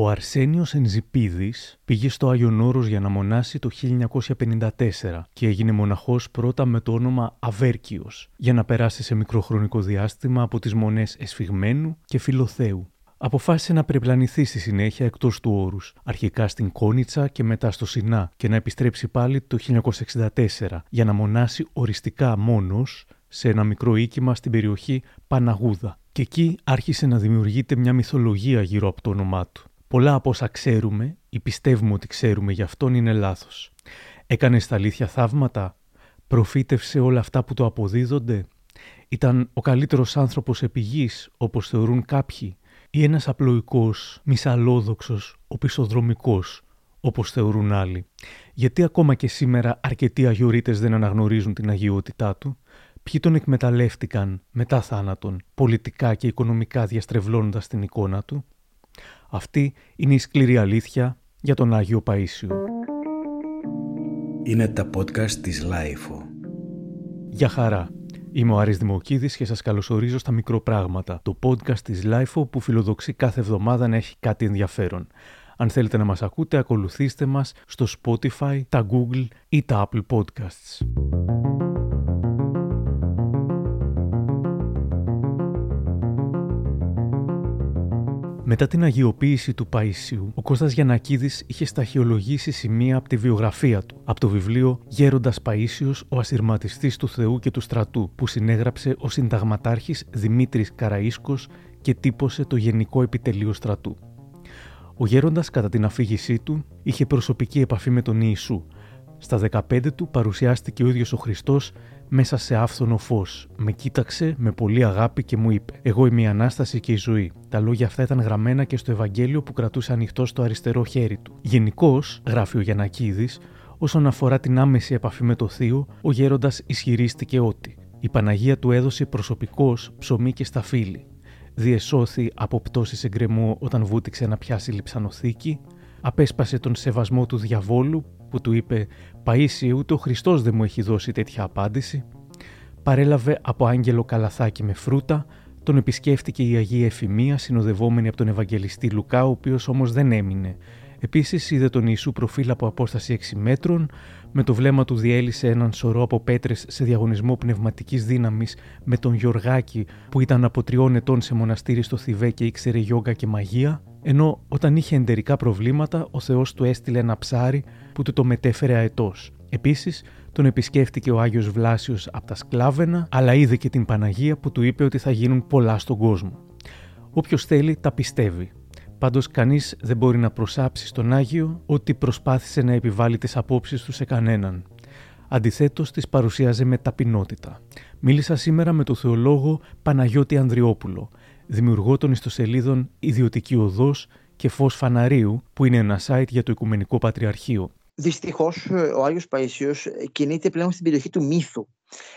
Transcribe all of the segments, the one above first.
Ο Αρσένιος Ενζιπίδης πήγε στο Άγιον Όρος για να μονάσει το 1954 και έγινε μοναχός πρώτα με το όνομα Αβέρκιος για να περάσει σε μικροχρονικό διάστημα από τις μονές Εσφιγμένου και Φιλοθέου. Αποφάσισε να περιπλανηθεί στη συνέχεια εκτός του όρους, αρχικά στην Κόνιτσα και μετά στο Σινά και να επιστρέψει πάλι το 1964 για να μονάσει οριστικά μόνος σε ένα μικρό οίκημα στην περιοχή Παναγούδα. Και εκεί άρχισε να δημιουργείται μια μυθολογία γύρω από το όνομά του. Πολλά από όσα ξέρουμε ή πιστεύουμε ότι ξέρουμε γι' αυτόν είναι λάθος. Έκανες στα αλήθεια θαύματα, προφήτευσε όλα αυτά που το αποδίδονται, ήταν ο καλύτερος άνθρωπος επιγής όπως θεωρούν κάποιοι ή ένας απλοϊκός, μισαλόδοξος, οπισθοδρομικός όπως θεωρούν άλλοι; Γιατί ακόμα και σήμερα αρκετοί αγιορείτες δεν αναγνωρίζουν την αγιότητά του, ποιοι τον εκμεταλλεύτηκαν μετά θάνατον, πολιτικά και οικονομικά διαστρεβλώνοντας την εικόνα του, αυτή είναι η σκληρή αλήθεια για τον Άγιο Παΐσιο. Είναι τα podcast της LiFO. Γεια χαρά. Είμαι ο Άρης Δημοκίδης και σας καλωσορίζω στα Μικροπράγματα, το podcast της LiFO που φιλοδοξεί κάθε εβδομάδα να έχει κάτι ενδιαφέρον. Αν θέλετε να μας ακούτε, ακολουθήστε μας στο Spotify, τα Google ή τα Apple Podcasts. Μετά την αγιοποίηση του Παϊσίου, ο Κώστας Γιανακίδης είχε σταχυολογήσει σημεία από τη βιογραφία του, από το βιβλίο «Γέροντας Παΐσιος, ο ασυρματιστής του Θεού και του στρατού», που συνέγραψε ο συνταγματάρχης Δημήτρης Καραΐσκος και τύπωσε το Γενικό Επιτελείο Στρατού. Ο γέροντας κατά την αφήγησή του είχε προσωπική επαφή με τον Ιησού. Στα 15 του παρουσιάστηκε ο ίδιος ο Χριστός μέσα σε άφθονο φως. Με κοίταξε με πολύ αγάπη και μου είπε: Εγώ είμαι η ανάσταση και η ζωή. Τα λόγια αυτά ήταν γραμμένα και στο Ευαγγέλιο που κρατούσε ανοιχτό στο αριστερό χέρι του. Γενικώς, γράφει ο Γιανακίδης, όσον αφορά την άμεση επαφή με το Θείο, ο γέροντας ισχυρίστηκε ότι η Παναγία του έδωσε προσωπικώς ψωμί και σταφύλι. Διεσώθη από πτώσει εγκρεμού όταν βούτυξε να πιάσει λιψανοθήκη, απέσπασε τον σεβασμό του διαβόλου που του είπε «Παΐσιε, ούτε ο Χριστός δεν μου έχει δώσει τέτοια απάντηση». Παρέλαβε από άγγελο καλαθάκι με φρούτα, τον επισκέφτηκε η Αγία Εφημία συνοδευόμενη από τον Ευαγγελιστή Λουκά, ο οποίος όμως δεν έμεινε. Επίσης είδε τον Ιησού προφίλ από απόσταση 6 μέτρων, με το βλέμμα του διέλυσε έναν σωρό από πέτρες σε διαγωνισμό πνευματικής δύναμης με τον Γιωργάκη που ήταν από τριών ετών σε μοναστήρι στο Θιβέ και ήξερε γιόγκα και μαγεία, ενώ όταν είχε εντερικά προβλήματα ο Θεός του έστειλε ένα ψάρι που του το μετέφερε αετός. Επίσης, τον επισκέφτηκε ο Άγιος Βλάσιος από τα Σκλάβενα, αλλά είδε και την Παναγία που του είπε ότι θα γίνουν πολλά στον κόσμο. Όποιος θέλει τα πιστεύει. Πάντως κανείς δεν μπορεί να προσάψει στον Άγιο ότι προσπάθησε να επιβάλλει τις απόψεις του σε κανέναν. Αντιθέτως τις παρουσίαζε με ταπεινότητα. Μίλησα σήμερα με τον θεολόγο Παναγιώτη Ανδριόπουλο, δημιουργό των ιστοσελίδων Ιδιωτική Οδός και Φως Φαναρίου, που είναι ένα site για το Οικουμενικό Πατριαρχείο. Δυστυχώς ο Άγιος Παΐσιος κινείται πλέον στην περιοχή του μύθου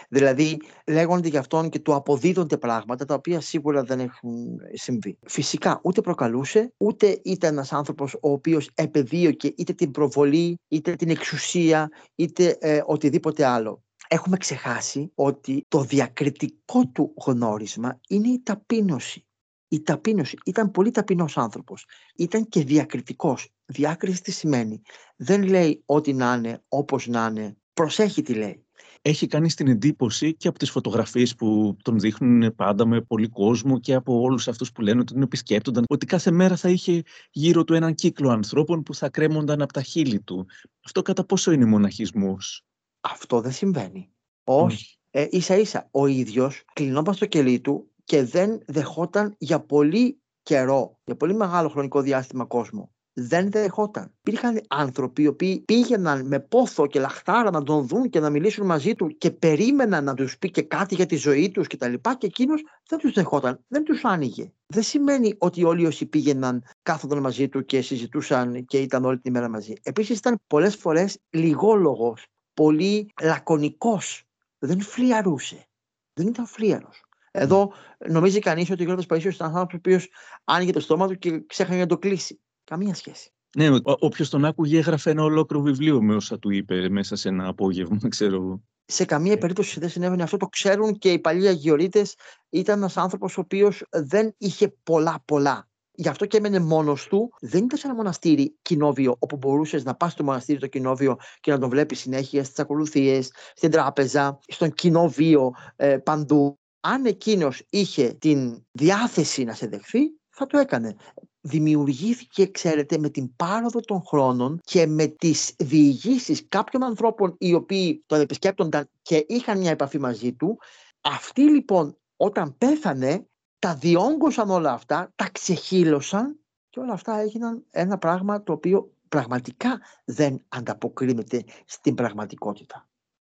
Δηλαδή λέγονται για αυτόν και του αποδίδονται πράγματα τα οποία σίγουρα δεν έχουν συμβεί. Φυσικά ούτε προκαλούσε, ούτε ήταν ένας άνθρωπος ο οποίος επεδίωκε είτε την προβολή, είτε την εξουσία, είτε ε, οτιδήποτε άλλο. Έχουμε ξεχάσει ότι το διακριτικό του γνώρισμα είναι η ταπείνωση. Η ταπείνωση. Ήταν πολύ ταπεινός άνθρωπος. Ήταν και διακριτικός. Διάκριση τι σημαίνει. Δεν λέει ό,τι να είναι, όπως να είναι. Προσέχει τι λέει έχει κάνει την εντύπωση και από τις φωτογραφίες που τον δείχνουν πάντα με πολύ κόσμο και από όλους αυτούς που λένε ότι τον επισκέπτονταν, ότι κάθε μέρα θα είχε γύρω του έναν κύκλο ανθρώπων που θα κρέμονταν από τα χείλη του. Αυτό κατά πόσο είναι μοναχισμός; Αυτό δεν συμβαίνει. Όχι. Ε, ίσα ίσα ο ίδιος κλεινόταν στο κελί του και δεν δεχόταν για πολύ καιρό, για πολύ μεγάλο χρονικό διάστημα κόσμο δεν δεχόταν. Υπήρχαν άνθρωποι οι οποίοι πήγαιναν με πόθο και λαχτάρα να τον δουν και να μιλήσουν μαζί του και περίμεναν να τους πει και κάτι για τη ζωή τους κτλ. Και, και εκείνος δεν τους δεχόταν, δεν τους άνοιγε. Δεν σημαίνει ότι όλοι όσοι πήγαιναν κάθονταν μαζί του και συζητούσαν και ήταν όλη την ημέρα μαζί. Επίσης ήταν πολλές φορές λιγόλογος, πολύ λακωνικός. Δεν φλιαρούσε. Δεν ήταν φλίαρος. Εδώ νομίζει κανείς ότι ο Γιώργος Παϊσίου ήταν άνθρωπος ο οποίος άνοιγε το στόμα του και ξέχανε να το κλείσει. Καμία σχέση. Ναι, όποιος τον άκουγε έγραφε ένα ολόκληρο βιβλίο με όσα του είπε μέσα σε ένα απόγευμα, ξέρω εγώ. Σε καμία περίπτωση δεν συνέβαινε αυτό. Το ξέρουν και οι παλιοί αγιορείτες. Ήταν ένας άνθρωπος ο οποίος δεν είχε πολλά πολλά. γι' αυτό και έμενε μόνος του. Δεν ήταν σε ένα μοναστήρι κοινόβιο, όπου μπορούσες να πας στο μοναστήρι το κοινόβιο και να τον βλέπεις συνέχεια στις ακολουθίες, στην τράπεζα, στον κοινόβιο ε, παντού. Αν εκείνος είχε την διάθεση να σε δεχθεί, θα το έκανε δημιουργήθηκε, ξέρετε, με την πάροδο των χρόνων και με τις διηγήσεις κάποιων ανθρώπων οι οποίοι τον επισκέπτονταν και είχαν μια επαφή μαζί του. Αυτοί λοιπόν όταν πέθανε τα διόγκωσαν όλα αυτά, τα ξεχύλωσαν και όλα αυτά έγιναν ένα πράγμα το οποίο πραγματικά δεν ανταποκρίνεται στην πραγματικότητα.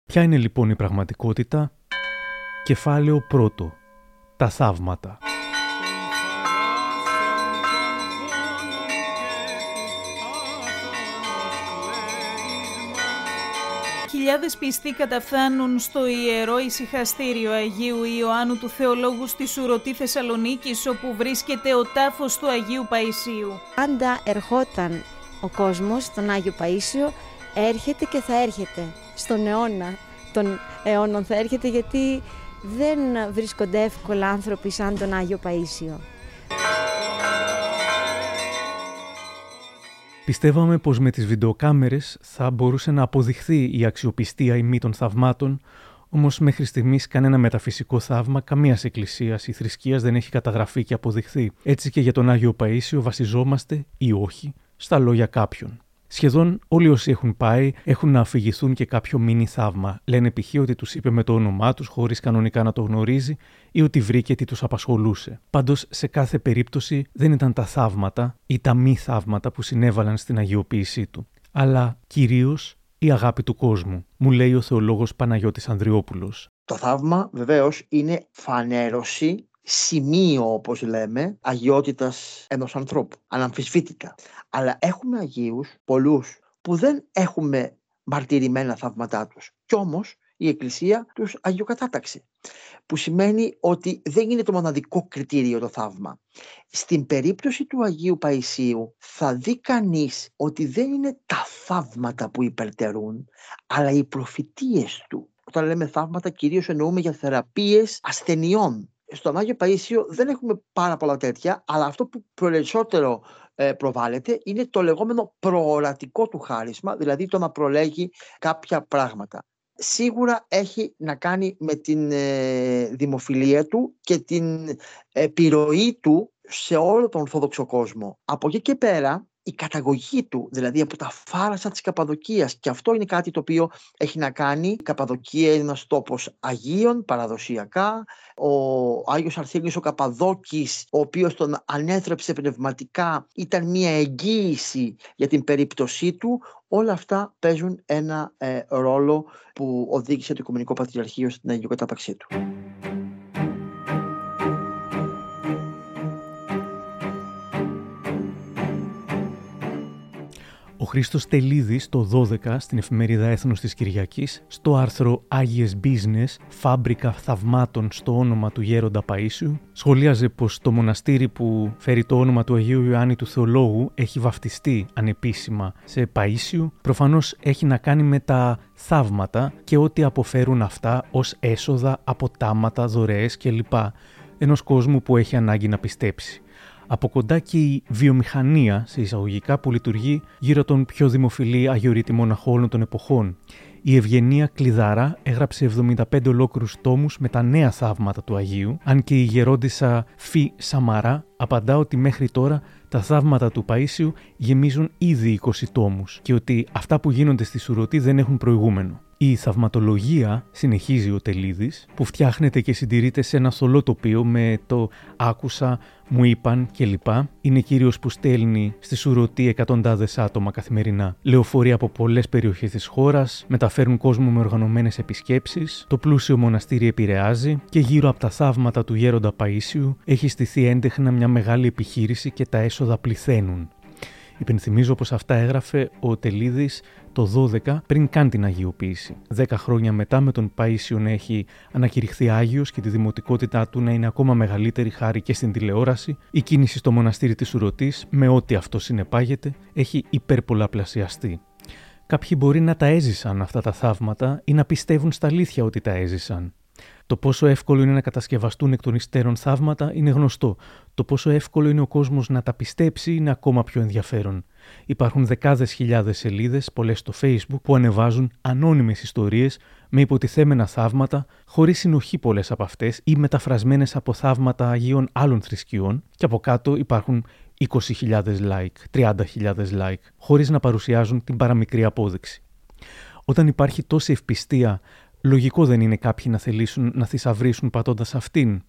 Ποια είναι λοιπόν η πραγματικότητα; Κεφάλαιο πρώτο. Τα θαύματα. Πιστοί καταφθάνουν στο ιερό ησυχαστήριο Αγίου Ιωάννου του Θεολόγου στη Σουρωτή Θεσσαλονίκης όπου βρίσκεται ο τάφος του Αγίου Παϊσίου. Πάντα ερχόταν ο κόσμος στον Άγιο Παΐσιο, έρχεται και θα έρχεται στον αιώνα των αιώνων θα έρχεται γιατί δεν βρίσκονται εύκολα άνθρωποι σαν τον Άγιο Παΐσιο. Πιστεύαμε πως με τις βιντεοκάμερες θα μπορούσε να αποδειχθεί η αξιοπιστία ημί των θαυμάτων, όμως μέχρι στιγμής κανένα μεταφυσικό θαύμα καμίας εκκλησίας ή θρησκείας δεν έχει καταγραφεί και αποδειχθεί. Έτσι και για τον Άγιο Παΐσιο βασιζόμαστε ή όχι στα λόγια κάποιων. Σχεδόν όλοι όσοι έχουν πάει έχουν να αφηγηθούν και κάποιο μίνι θαύμα. Λένε π.χ. ότι τους είπε με το όνομά τους χωρίς κανονικά να το γνωρίζει ή ότι βρήκε τι τους απασχολούσε. Πάντως, σε κάθε περίπτωση δεν ήταν τα θαύματα ή τα μη θαύματα που συνέβαλαν στην αγιοποίησή του, αλλά κυρίως η αγάπη του κόσμου, μου λέει ο θεολόγος Παναγιώτης Ανδριόπουλος. Το θαύμα βεβαίως είναι φανέρωση σημείο, όπως λέμε, αγιότητας ενός ανθρώπου, αναμφισβήτητα. Αλλά έχουμε Αγίους, πολλούς, που δεν έχουμε μαρτυρημένα θαύματά τους. Κι όμως η Εκκλησία τους αγιοκατάταξε. Που σημαίνει ότι δεν είναι το μοναδικό κριτήριο το θαύμα. Στην περίπτωση του Αγίου Παϊσίου θα δει κανείς ότι δεν είναι τα θαύματα που υπερτερούν, αλλά οι προφητείες του. Όταν λέμε θαύματα κυρίως εννοούμε για θεραπείες ασθενειών στον Άγιο Παΐσιο δεν έχουμε πάρα πολλά τέτοια, αλλά αυτό που περισσότερο ε, προβάλλεται είναι το λεγόμενο προορατικό του χάρισμα, δηλαδή το να προλέγει κάποια πράγματα. Σίγουρα έχει να κάνει με την ε, δημοφιλία του και την επιρροή του σε όλο τον Ορθόδοξο κόσμο. Από εκεί και πέρα η καταγωγή του, δηλαδή από τα φάρασα της Καπαδοκίας. Και αυτό είναι κάτι το οποίο έχει να κάνει, η Καπαδοκία είναι ένας τόπος Αγίων παραδοσιακά, ο Άγιος Αρθένιος ο Καπαδόκης, ο οποίος τον ανέθρεψε πνευματικά, ήταν μια εγγύηση για την περίπτωσή του, όλα αυτά παίζουν ένα ε, ρόλο που οδήγησε το Οικουμενικό Πατριαρχείο στην Αγιοκατάπαξή του. Χρήστος Τελίδης το 12 στην εφημερίδα Έθνος της Κυριακής στο άρθρο «Άγιες Business, φάμπρικα θαυμάτων στο όνομα του Γέροντα Παΐσιου» σχολίαζε πως το μοναστήρι που φέρει το όνομα του Αγίου Ιωάννη του Θεολόγου έχει βαφτιστεί ανεπίσημα σε Παΐσιου προφανώς έχει να κάνει με τα θαύματα και ό,τι αποφέρουν αυτά ως έσοδα, αποτάματα, δωρεές κλπ. ενός κόσμου που έχει ανάγκη να πιστέψει από κοντά και η βιομηχανία σε εισαγωγικά που λειτουργεί γύρω τον πιο δημοφιλή αγιορείτη μοναχό όλων των εποχών. Η Ευγενία Κλειδάρα έγραψε 75 ολόκληρους τόμους με τα νέα θαύματα του Αγίου, αν και η γερόντισα Φι Σαμαρά απαντά ότι μέχρι τώρα τα θαύματα του Παΐσιου γεμίζουν ήδη 20 τόμους και ότι αυτά που γίνονται στη Σουρωτή δεν έχουν προηγούμενο. Η θαυματολογία, συνεχίζει ο Τελίδης, που φτιάχνεται και συντηρείται σε ένα θολό τοπίο με το «άκουσα», «μου είπαν» κλπ. Είναι κύριος που στέλνει στη Σουρωτή εκατοντάδες άτομα καθημερινά. Λεωφορεία από πολλές περιοχές της χώρας, μεταφέρουν κόσμο με οργανωμένες επισκέψεις, το πλούσιο μοναστήρι επηρεάζει και γύρω από τα θαύματα του γέροντα Παΐσιου έχει στηθεί έντεχνα μια μεγάλη επιχείρηση και τα έσοδα πληθαίνουν. Υπενθυμίζω πως αυτά έγραφε ο Τελίδης το 12 πριν καν την αγιοποίηση. Δέκα χρόνια μετά με τον Παΐσιο να έχει ανακηρυχθεί Άγιος και τη δημοτικότητά του να είναι ακόμα μεγαλύτερη χάρη και στην τηλεόραση, η κίνηση στο μοναστήρι της Ουρωτής με ό,τι αυτό συνεπάγεται έχει υπερπολαπλασιαστεί. Κάποιοι μπορεί να τα έζησαν αυτά τα θαύματα ή να πιστεύουν στα αλήθεια ότι τα έζησαν. Το πόσο εύκολο είναι να κατασκευαστούν εκ των υστέρων θαύματα είναι γνωστό. Το πόσο εύκολο είναι ο κόσμος να τα πιστέψει είναι ακόμα πιο ενδιαφέρον. Υπάρχουν δεκάδες χιλιάδες σελίδες, πολλές στο Facebook, που ανεβάζουν ανώνυμες ιστορίες με υποτιθέμενα θαύματα, χωρίς συνοχή πολλές από αυτές ή μεταφρασμένες από θαύματα Αγίων άλλων θρησκειών, και από κάτω υπάρχουν 20.000 like, 30.000 like, χωρίς να παρουσιάζουν την παραμικρή απόδειξη. Όταν υπάρχει τόση ευπιστία, λογικό δεν είναι κάποιοι να θελήσουν να θησαυρίσουν πατώντας αυτήν,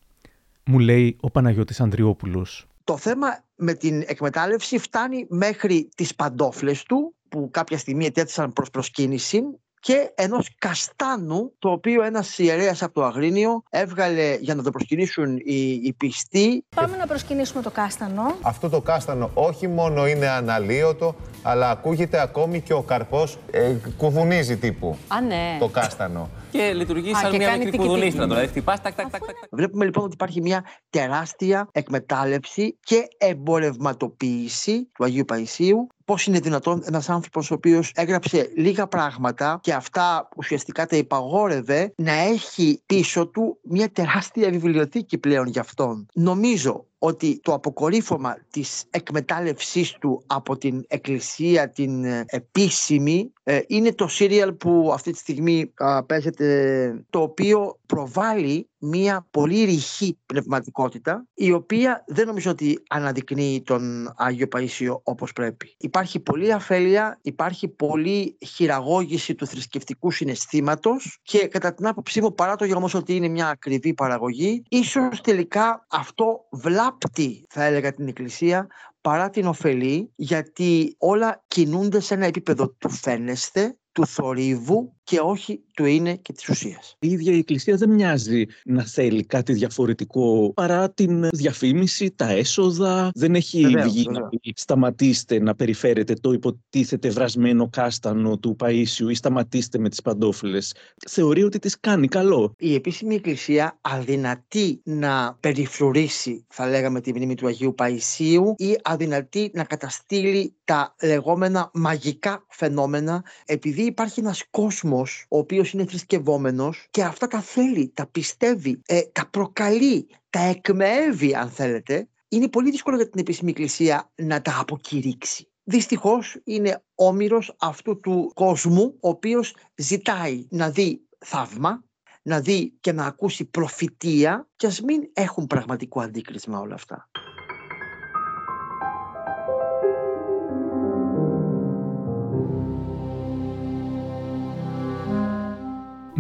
μου λέει ο Παναγιώτης Ανδριόπουλος. Το θέμα με την εκμετάλλευση φτάνει μέχρι τις παντόφλες του που κάποια στιγμή ετέθησαν προς προσκύνηση και ενός καστάνου το οποίο ένας ιερέας από το Αγρίνιο έβγαλε για να το προσκυνήσουν οι, οι πιστοί. Πάμε να προσκυνήσουμε το κάστανο. Αυτό το κάστανο όχι μόνο είναι αναλύωτο, αλλά ακούγεται ακόμη και ο καρπός ε, κουδουνίζει τύπου Α, ναι. το κάστανο. Και λειτουργεί Α, σαν και μια κάνει μικρή τίκι-τίκι. κουδουνίστρα. Δηλαδή χτυπάς, τάκ, τάκ, τάκ, τάκ. Βλέπουμε λοιπόν ότι υπάρχει μια τεράστια εκμετάλλευση και εμπορευματοποίηση του Αγίου Παϊσίου. Πώς είναι δυνατόν ένας άνθρωπος ο οποίος έγραψε λίγα πράγματα και αυτά ουσιαστικά τα υπαγόρευε να έχει πίσω του μια τεράστια βιβλιοθήκη πλέον για αυτόν. Νομίζω ότι το αποκορύφωμα της εκμετάλλευσής του από την εκκλησία την ε, επίσημη ε, είναι το σύριαλ που αυτή τη στιγμή α, παίζεται το οποίο προβάλλει μια πολύ ρηχή πνευματικότητα η οποία δεν νομίζω ότι αναδεικνύει τον Άγιο Παΐσιο όπως πρέπει. Υπάρχει πολλή αφέλεια, υπάρχει πολλή χειραγώγηση του θρησκευτικού συναισθήματος και κατά την άποψή μου παρά το γεγονός ότι είναι μια ακριβή παραγωγή ίσως τελικά αυτό βλάπτει θα έλεγα την Εκκλησία παρά την ωφελεί γιατί όλα κινούνται σε ένα επίπεδο του φαίνεστε, του θορύβου και όχι του είναι και της ουσίας. Η ίδια η Εκκλησία δεν μοιάζει να θέλει κάτι διαφορετικό παρά την διαφήμιση, τα έσοδα. Δεν έχει Βεβαίως, βγει βεβαίως. να πει σταματήστε να περιφέρετε το υποτίθεται βρασμένο κάστανο του Παΐσιου ή σταματήστε με τις παντόφλες. Θεωρεί ότι τις κάνει καλό. Η επίσημη εκκλησία αδυνατεί να περιφρουρήσει, θα λέγαμε, τη μνήμη του Αγίου Παϊσίου ή αδυνατεί να καταστήλει τα λεγόμενα μαγικά φαινόμενα επειδή υπάρχει ένας κόσμος ο οποίος είναι θρησκευόμενος και αυτά τα θέλει, τα πιστεύει, ε, τα προκαλεί, τα εκμεεύει αν θέλετε. Είναι πολύ δύσκολο για την επίσημη εκκλησία να τα αποκηρύξει. Δυστυχώς είναι όμοιρος αυτού του κόσμου ο οποίος ζητάει να δει θαύμα, να δει και να ακούσει προφητεία και ας μην έχουν πραγματικό αντίκρισμα όλα αυτά.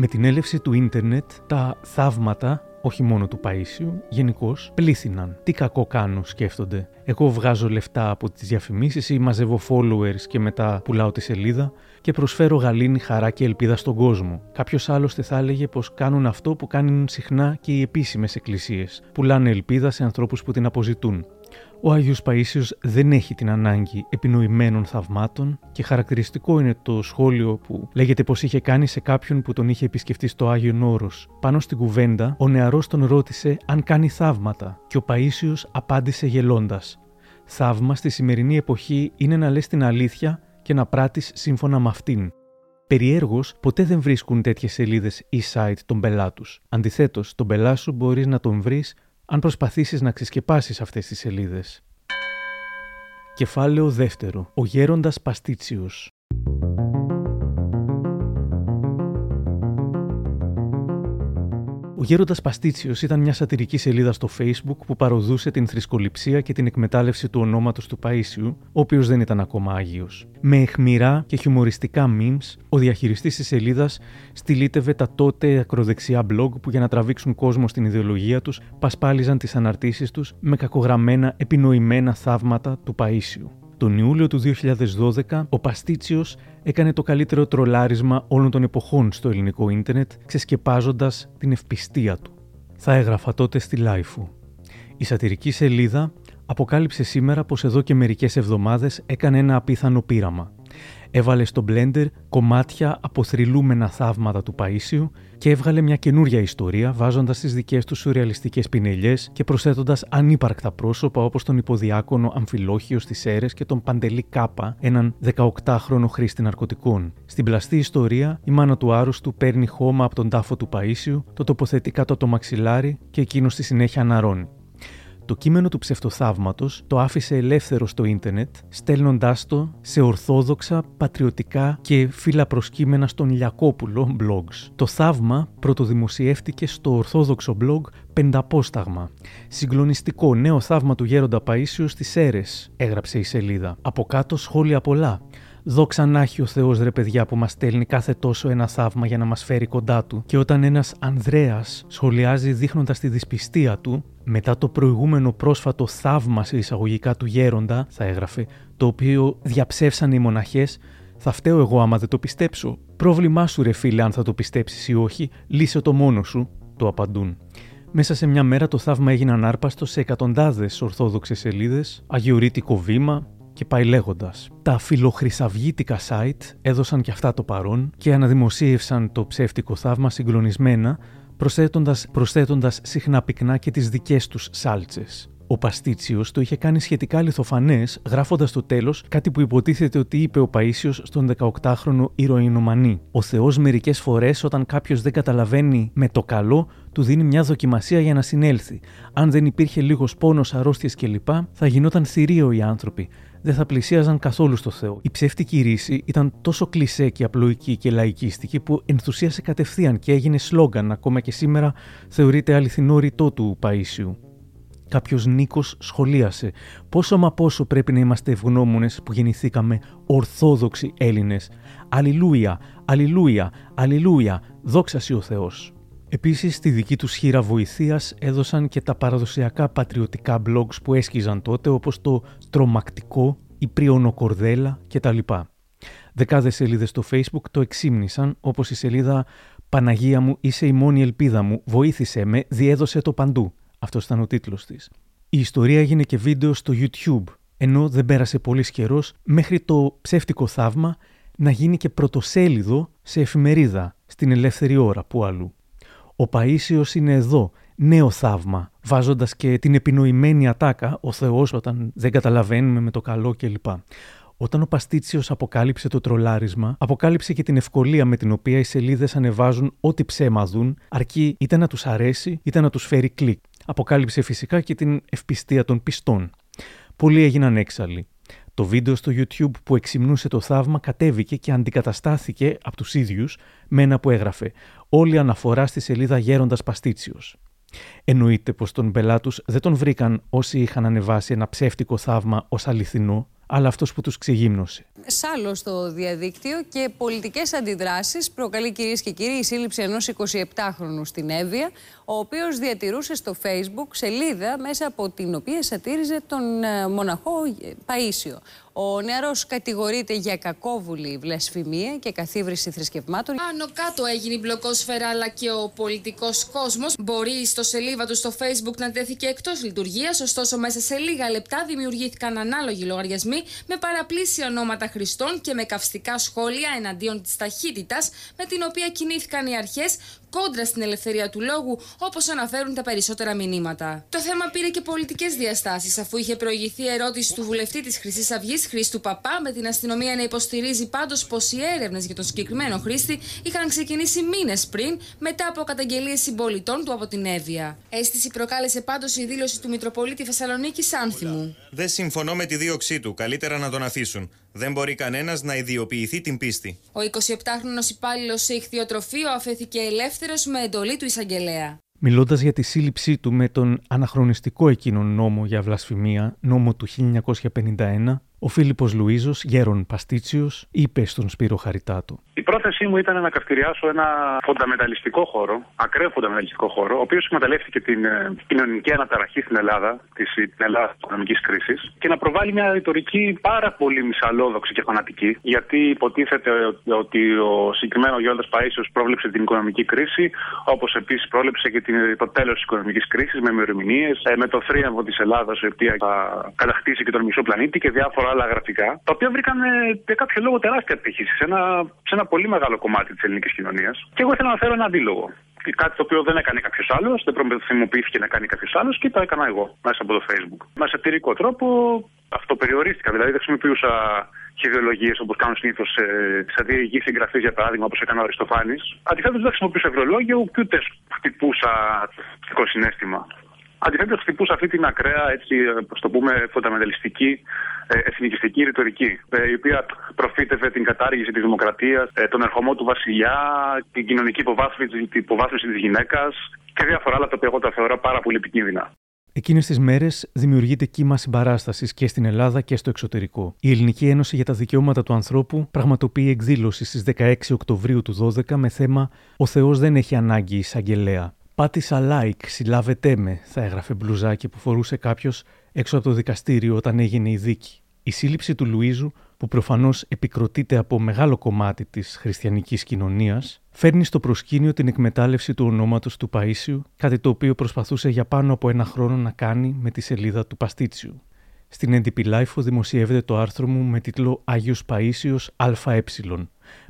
Με την έλευση του ίντερνετ, τα θαύματα, όχι μόνο του Παΐσιου, γενικώς πλήθυναν. Τι κακό κάνω, σκέφτονται. Εγώ βγάζω λεφτά από τις διαφημίσεις ή μαζεύω followers και μετά πουλάω τη σελίδα και προσφέρω γαλήνη, χαρά και ελπίδα στον κόσμο. Κάποιος άλλωστε θα έλεγε πως κάνουν αυτό που κάνουν συχνά και οι επίσημες εκκλησίες. Πουλάνε ελπίδα σε ανθρώπους που την αποζητούν. Ο Άγιος Παΐσιος δεν έχει την ανάγκη επινοημένων θαυμάτων και χαρακτηριστικό είναι το σχόλιο που λέγεται πως είχε κάνει σε κάποιον που τον είχε επισκεφτεί στο Άγιον Όρος. Πάνω στην κουβέντα, ο νεαρός τον ρώτησε αν κάνει θαύματα και ο Παΐσιος απάντησε γελώντας. Θαύμα στη σημερινή εποχή είναι να λες την αλήθεια και να πράττεις σύμφωνα με αυτήν. Περιέργως, ποτέ δεν βρίσκουν τέτοιες σελίδες ή site τον πελά τους. Αντιθέτως, τον πελά σου μπορείς να τον βρεις αν προσπαθήσεις να ξεσκεπάσεις αυτές τις σελίδες. Κεφάλαιο δεύτερο. Ο γέροντας Παστίτσιος. Ο Γέροντας Παστίτσιος ήταν μια σατυρική σελίδα στο Facebook που παροδούσε την θρησκοληψία και την εκμετάλλευση του ονόματος του Παίσιου, ο οποίος δεν ήταν ακόμα Άγιος. Με εχμηρά και χιουμοριστικά memes, ο διαχειριστής της σελίδας στυλίτευε τα τότε ακροδεξιά blog που για να τραβήξουν κόσμο στην ιδεολογία τους πασπάλιζαν τις αναρτήσεις τους με κακογραμμένα επινοημένα θαύματα του Παίσιου. Τον Ιούλιο του 2012, ο Παστίτσιος έκανε το καλύτερο τρολάρισμα όλων των εποχών στο ελληνικό ίντερνετ, ξεσκεπάζοντας την ευπιστία του. Θα έγραφα τότε στη Λάιφου. Η σατυρική σελίδα αποκάλυψε σήμερα πως εδώ και μερικές εβδομάδες έκανε ένα απίθανο πείραμα. Έβαλε στο blender κομμάτια από θρυλούμενα θαύματα του Παΐσιου και έβγαλε μια καινούρια ιστορία βάζοντας τις δικές του σουρεαλιστικές πινελιές και προσθέτοντας ανύπαρκτα πρόσωπα όπως τον υποδιάκονο Αμφιλόχιος στις Έρες και τον Παντελή Κάπα, έναν 18χρονο χρήστη ναρκωτικών. Στην πλαστή ιστορία, η μάνα του άρρωστου παίρνει χώμα από τον τάφο του Παΐσιου, το τοποθετεί κάτω το μαξιλάρι και εκείνος στη συνέχεια αναρώνει. Το κείμενο του ψευτοθαύματος το άφησε ελεύθερο στο ίντερνετ, στέλνοντάς το σε ορθόδοξα, πατριωτικά και φιλαπροσκύμενα στον Λιακόπουλο blogs. Το θαύμα πρωτοδημοσιεύτηκε στο ορθόδοξο blog Πενταπόσταγμα. Συγκλονιστικό νέο θαύμα του γέροντα Παΐσιου στις Έρες, έγραψε η σελίδα. Από κάτω σχόλια πολλά. Δόξα να έχει ο Θεός ρε παιδιά που μας στέλνει κάθε τόσο ένα θαύμα για να μας φέρει κοντά του. Και όταν ένας Ανδρέας σχολιάζει δείχνοντας τη δυσπιστία του, μετά το προηγούμενο πρόσφατο θαύμα σε εισαγωγικά του γέροντα, θα έγραφε, το οποίο διαψεύσαν οι μοναχές, θα φταίω εγώ άμα δεν το πιστέψω. Πρόβλημά σου, ρε φίλε, αν θα το πιστέψεις ή όχι, λύσε το μόνο σου, το απαντούν. Μέσα σε μια μέρα το θαύμα έγινε ανάρπαστο σε εκατοντάδες ορθόδοξες σελίδες, αγιορείτικο βήμα, και πάει λέγοντας. Τα φιλοχρυσαυγήτικα site έδωσαν και αυτά το παρόν και αναδημοσίευσαν το ψεύτικο θαύμα συγκλονισμένα, προσθέτοντας, προσθέτοντας συχνά πυκνά και τις δικές τους σάλτσες. Ο Παστίτσιος το είχε κάνει σχετικά λιθοφανές, γράφοντας στο τέλος κάτι που υποτίθεται ότι είπε ο Παίσιος στον 18χρονο ηρωινομανή. Ο Θεός μερικές φορές, όταν κάποιος δεν καταλαβαίνει με το καλό, του δίνει μια δοκιμασία για να συνέλθει. Αν δεν υπήρχε λίγος πόνος, αρρώστιες κλπ., θα γινόταν θηρία οι άνθρωποι δεν θα πλησίαζαν καθόλου στο Θεό. Η ψεύτικη ρήση ήταν τόσο κλισέ και απλοϊκή και λαϊκίστικη που ενθουσίασε κατευθείαν και έγινε σλόγκαν, ακόμα και σήμερα θεωρείται αληθινό ρητό του Παΐσιου. Κάποιος Νίκος σχολίασε πόσο μα πόσο πρέπει να είμαστε ευγνώμονες που γεννηθήκαμε Ορθόδοξοι Έλληνες. Αλληλούια, Αλληλούια, Αλληλούια, δόξα ο Θεός. Επίσης, στη δική τους χείρα βοηθείας έδωσαν και τα παραδοσιακά πατριωτικά blogs που έσκυζαν τότε, όπως το Τρομακτικό, η Πριονοκορδέλα κτλ. Δεκάδες σελίδες στο Facebook το εξήμνησαν, όπως η σελίδα Παναγία μου, είσαι η μόνη ελπίδα μου, βοήθησε με, διέδωσε το παντού. Αυτός ήταν ο τίτλος της. Η ιστορία έγινε και βίντεο στο YouTube, ενώ δεν πέρασε πολύς καιρός μέχρι το ψεύτικο θαύμα να γίνει και πρωτοσέλιδο σε εφημερίδα, στην ελεύθερη ώρα που αλλού. Ο Παΐσιος είναι εδώ, νέο θαύμα, βάζοντας και την επινοημένη ατάκα, ο Θεός όταν δεν καταλαβαίνουμε με το καλό κλπ. Όταν ο Παστίτσιος αποκάλυψε το τρολάρισμα, αποκάλυψε και την ευκολία με την οποία οι σελίδες ανεβάζουν ό,τι ψέμα δουν, αρκεί είτε να τους αρέσει είτε να τους φέρει κλικ. Αποκάλυψε φυσικά και την ευπιστία των πιστών. Πολλοί έγιναν έξαλλοι. Το βίντεο στο YouTube που εξυμνούσε το θαύμα κατέβηκε και αντικαταστάθηκε από τους ίδιους με ένα που έγραφε «Όλη αναφορά στη σελίδα Γέροντας Παστίτσιος». Εννοείται πως τον πελάτους δεν τον βρήκαν όσοι είχαν ανεβάσει ένα ψεύτικο θαύμα ως αληθινό, αλλά αυτός που τους ξεγύμνωσε. Σάλο στο διαδίκτυο και πολιτικές αντιδράσεις προκαλεί κυρίες και κύριοι η σύλληψη ενός 27χρονου στην Εύβοια, ο οποίος διατηρούσε στο facebook σελίδα μέσα από την οποία σατήριζε τον ε, μοναχό Παΐσιο. Ο νεαρός κατηγορείται για κακόβουλη βλασφημία και καθίβρηση θρησκευμάτων. Άνω κάτω έγινε η μπλοκόσφαιρα αλλά και ο πολιτικός κόσμος. Μπορεί στο σελίδα του στο Facebook να τέθηκε εκτός λειτουργίας, ωστόσο μέσα σε λίγα λεπτά δημιουργήθηκαν ανάλογοι λογαριασμοί με παραπλήσια ονόματα χρηστών και με καυστικά σχόλια εναντίον της ταχύτητας με την οποία κινήθηκαν οι αρχές κόντρα στην ελευθερία του λόγου, όπως αναφέρουν τα περισσότερα μηνύματα. Το θέμα πήρε και πολιτικές διαστάσεις, αφού είχε προηγηθεί ερώτηση του βουλευτή της Χρυσής Αυγής, Χρήστου Παπά, με την αστυνομία να υποστηρίζει πάντως πως οι έρευνες για τον συγκεκριμένο χρήστη είχαν ξεκινήσει μήνες πριν, μετά από καταγγελίες συμπολιτών του από την Εύβοια. Αίσθηση προκάλεσε πάντως η δήλωση του Μητροπολίτη Θεσσαλονίκης Άνθιμου. Δεν συμφωνώ με τη δίωξή του. Καλύτερα να τον αφήσουν. Δεν μπορεί κανένας να ιδιοποιηθεί την πίστη. Ο 27χρονο υπάλληλος σε ηχθειοτροφείο αφέθηκε ελεύθερος με εντολή του εισαγγελέα. Μιλώντας για τη σύλληψή του με τον αναχρονιστικό εκείνον νόμο για βλασφημία, νόμο του 1951, ο Φίλιππος Λουίζος, γέρον Παστίτσιος, είπε στον Σπύρο Χαριτάτο. Η πρόθεσή μου ήταν να καυτηριάσω ένα φονταμεταλιστικό χώρο, ακραίο φονταμεταλιστικό χώρο, ο οποίος εκμεταλλεύτηκε την ε, κοινωνική αναταραχή στην Ελλάδα, της την Ελλάδα της οικονομικής κρίσης, και να προβάλλει μια ρητορική πάρα πολύ μυσαλόδοξη και φανατική, γιατί υποτίθεται ότι ο συγκεκριμένο Γιώργος Παίσιος πρόβλεψε την οικονομική κρίση, όπως επίσης πρόβλεψε και την, το τέλος της οικονομικής κρίσης με ημερομηνίε, ε, με το θρίαμβο της Ελλάδας, η οποία θα κατακτήσει και τον μισό πλανήτη και διάφορα άλλα γραφικά, τα οποία βρήκαν για κάποιο λόγο τεράστια απήχηση σε ένα, σε ένα πολύ μεγάλο κομμάτι της ελληνικής κοινωνίας. Και εγώ ήθελα να φέρω ένα αντίλογο. Κάτι το οποίο δεν έκανε κάποιος άλλος, δεν προμηθυμοποιήθηκε να κάνει κάποιος άλλος και το έκανα εγώ μέσα από το Facebook. Με σατυρικό τρόπο αυτοπεριορίστηκα. Δηλαδή δεν χρησιμοποιούσα ιδεολογίε όπως κάνουν συνήθως σε, σε διηγή συγγραφή, για παράδειγμα, όπως έκανε ο Αριστοφάνης. Αντιθέτως, δεν χρησιμοποιούσα ευρωλόγιο και ούτε χτυπούσα το συνέστημα. Αντιθέτως, χτυπούσα αυτή την ακραία, έτσι, το πούμε, φονταμεταλιστική ε, εθνικιστική ρητορική, ε, η οποία προφήτευε την κατάργηση της δημοκρατίας, ε, τον ερχομό του βασιλιά, την κοινωνική υποβάθμιση, την υποβάθμιση της γυναίκας και διάφορα άλλα τα οποία εγώ τα θεωρώ πάρα πολύ επικίνδυνα. Εκείνες τις μέρες δημιουργείται κύμα συμπαράστασης και στην Ελλάδα και στο εξωτερικό. Η Ελληνική Ένωση για τα Δικαιώματα του Ανθρώπου πραγματοποιεί εκδήλωση στις 16 Οκτωβρίου του 12 με θέμα Ο Θεός δεν έχει ανάγκη εισαγγελέα. Πάτησα like, συλλάβετε με, θα έγραφε μπλουζάκι που φορούσε κάποιος έξω από το δικαστήριο όταν έγινε η δίκη. Η σύλληψη του Λουίζου, που προφανώς επικροτείται από μεγάλο κομμάτι της χριστιανικής κοινωνίας, φέρνει στο προσκήνιο την εκμετάλλευση του ονόματος του Παίσιου, κάτι το οποίο προσπαθούσε για πάνω από ένα χρόνο να κάνει με τη σελίδα του Παστίτσιου. Στην έντυπη LiFO δημοσιεύεται το άρθρο μου με τίτλο Άγιος Παΐσιος ΑΕ,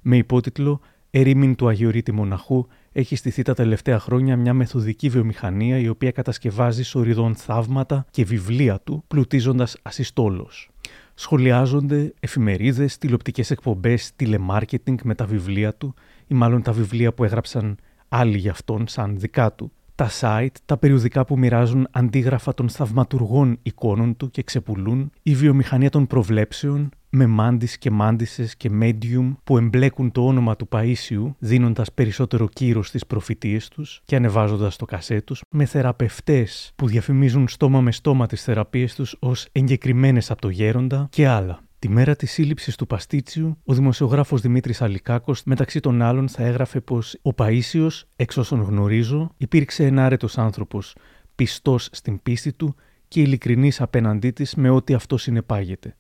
με υπότιτλο Ερήμην του Αγιορείτη Μοναχού έχει στηθεί τα τελευταία χρόνια μια μεθοδική βιομηχανία η οποία κατασκευάζει σωρηδόν θαύματα και βιβλία του, πλουτίζοντας ασυστόλως. Σχολιάζονται εφημερίδες, τηλεοπτικές εκπομπές, τηλεμάρκετινγκ με τα βιβλία του, ή μάλλον τα βιβλία που έγραψαν άλλοι για αυτόν, σαν δικά του, τα site, τα περιοδικά που μοιράζουν αντίγραφα των θαυματουργών εικόνων του και ξεπουλούν, η βιομηχανία των προβλέψεων, με μάντεις και μάντισες και medium που εμπλέκουν το όνομα του Παΐσιου, δίνοντας περισσότερο κύρος στις προφητείες τους και ανεβάζοντας το κασέ τους, με θεραπευτές που διαφημίζουν στόμα με στόμα τις θεραπείες τους ως εγκεκριμένες από το γέροντα και άλλα. Τη μέρα της σύλληψης του Παστίτσιου, ο δημοσιογράφος Δημήτρης Αλικάκος, μεταξύ των άλλων, θα έγραφε πως ο Παίσιος, εξ όσων γνωρίζω, υπήρξε ενάρετο άνθρωπος, πιστός στην πίστη του και ειλικρινής απέναντί της με ό,τι αυτό συνεπάγεται.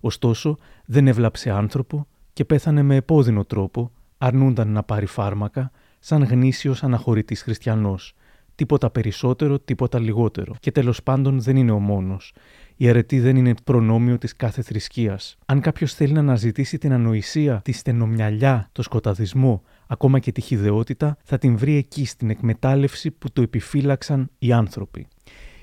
Ωστόσο, δεν έβλαψε άνθρωπο και πέθανε με επώδυνο τρόπο, αρνούνταν να πάρει φάρμακα, σαν γνήσιος αναχωρητής χριστιανός. Τίποτα περισσότερο, τίποτα λιγότερο. Και τέλος πάντων δεν είναι ο μόνος. Η αρετή δεν είναι προνόμιο της κάθε θρησκείας. Αν κάποιος θέλει να αναζητήσει την ανοησία, τη στενομυαλιά, το σκοταδισμό, ακόμα και τη χιδεότητα, θα την βρει εκεί στην εκμετάλλευση που το επιφύλαξαν οι άνθρωποι.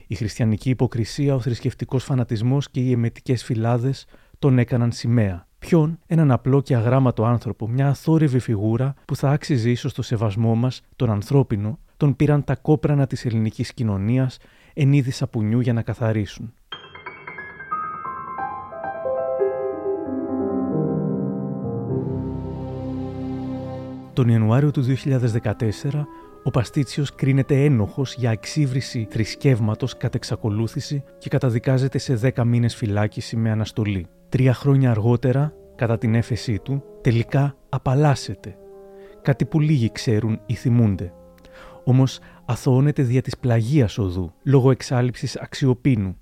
Η χριστιανική υποκρισία, ο θρησκευτικός φανατισμός και οι εμετικές φυλάδες τον έκαναν σημαία. Ποιον, έναν απλό και αγράμματο άνθρωπο, μια αθόρυβη φιγούρα που θα άξιζε ίσως το σεβασμό μας, τον ανθρώπινο, τον πήραν τα κόπρανα της ελληνικής κοινωνίας εν είδη σαπουνιού για να καθαρίσουν. Τον Ιανουάριο του 2014, ο Παστίτσιος κρίνεται ένοχος για εξύβριση θρησκεύματος κατ' εξακολούθηση και καταδικάζεται σε 10 μήνες φυλάκιση με αναστολή. Τρία χρόνια αργότερα, κατά την έφεσή του, τελικά απαλλάσσεται. Κάτι που λίγοι ξέρουν ή θυμούνται. Όμως αθωώνεται δια της πλαγίας οδού, λόγω εξάλληψης αξιοπίνου.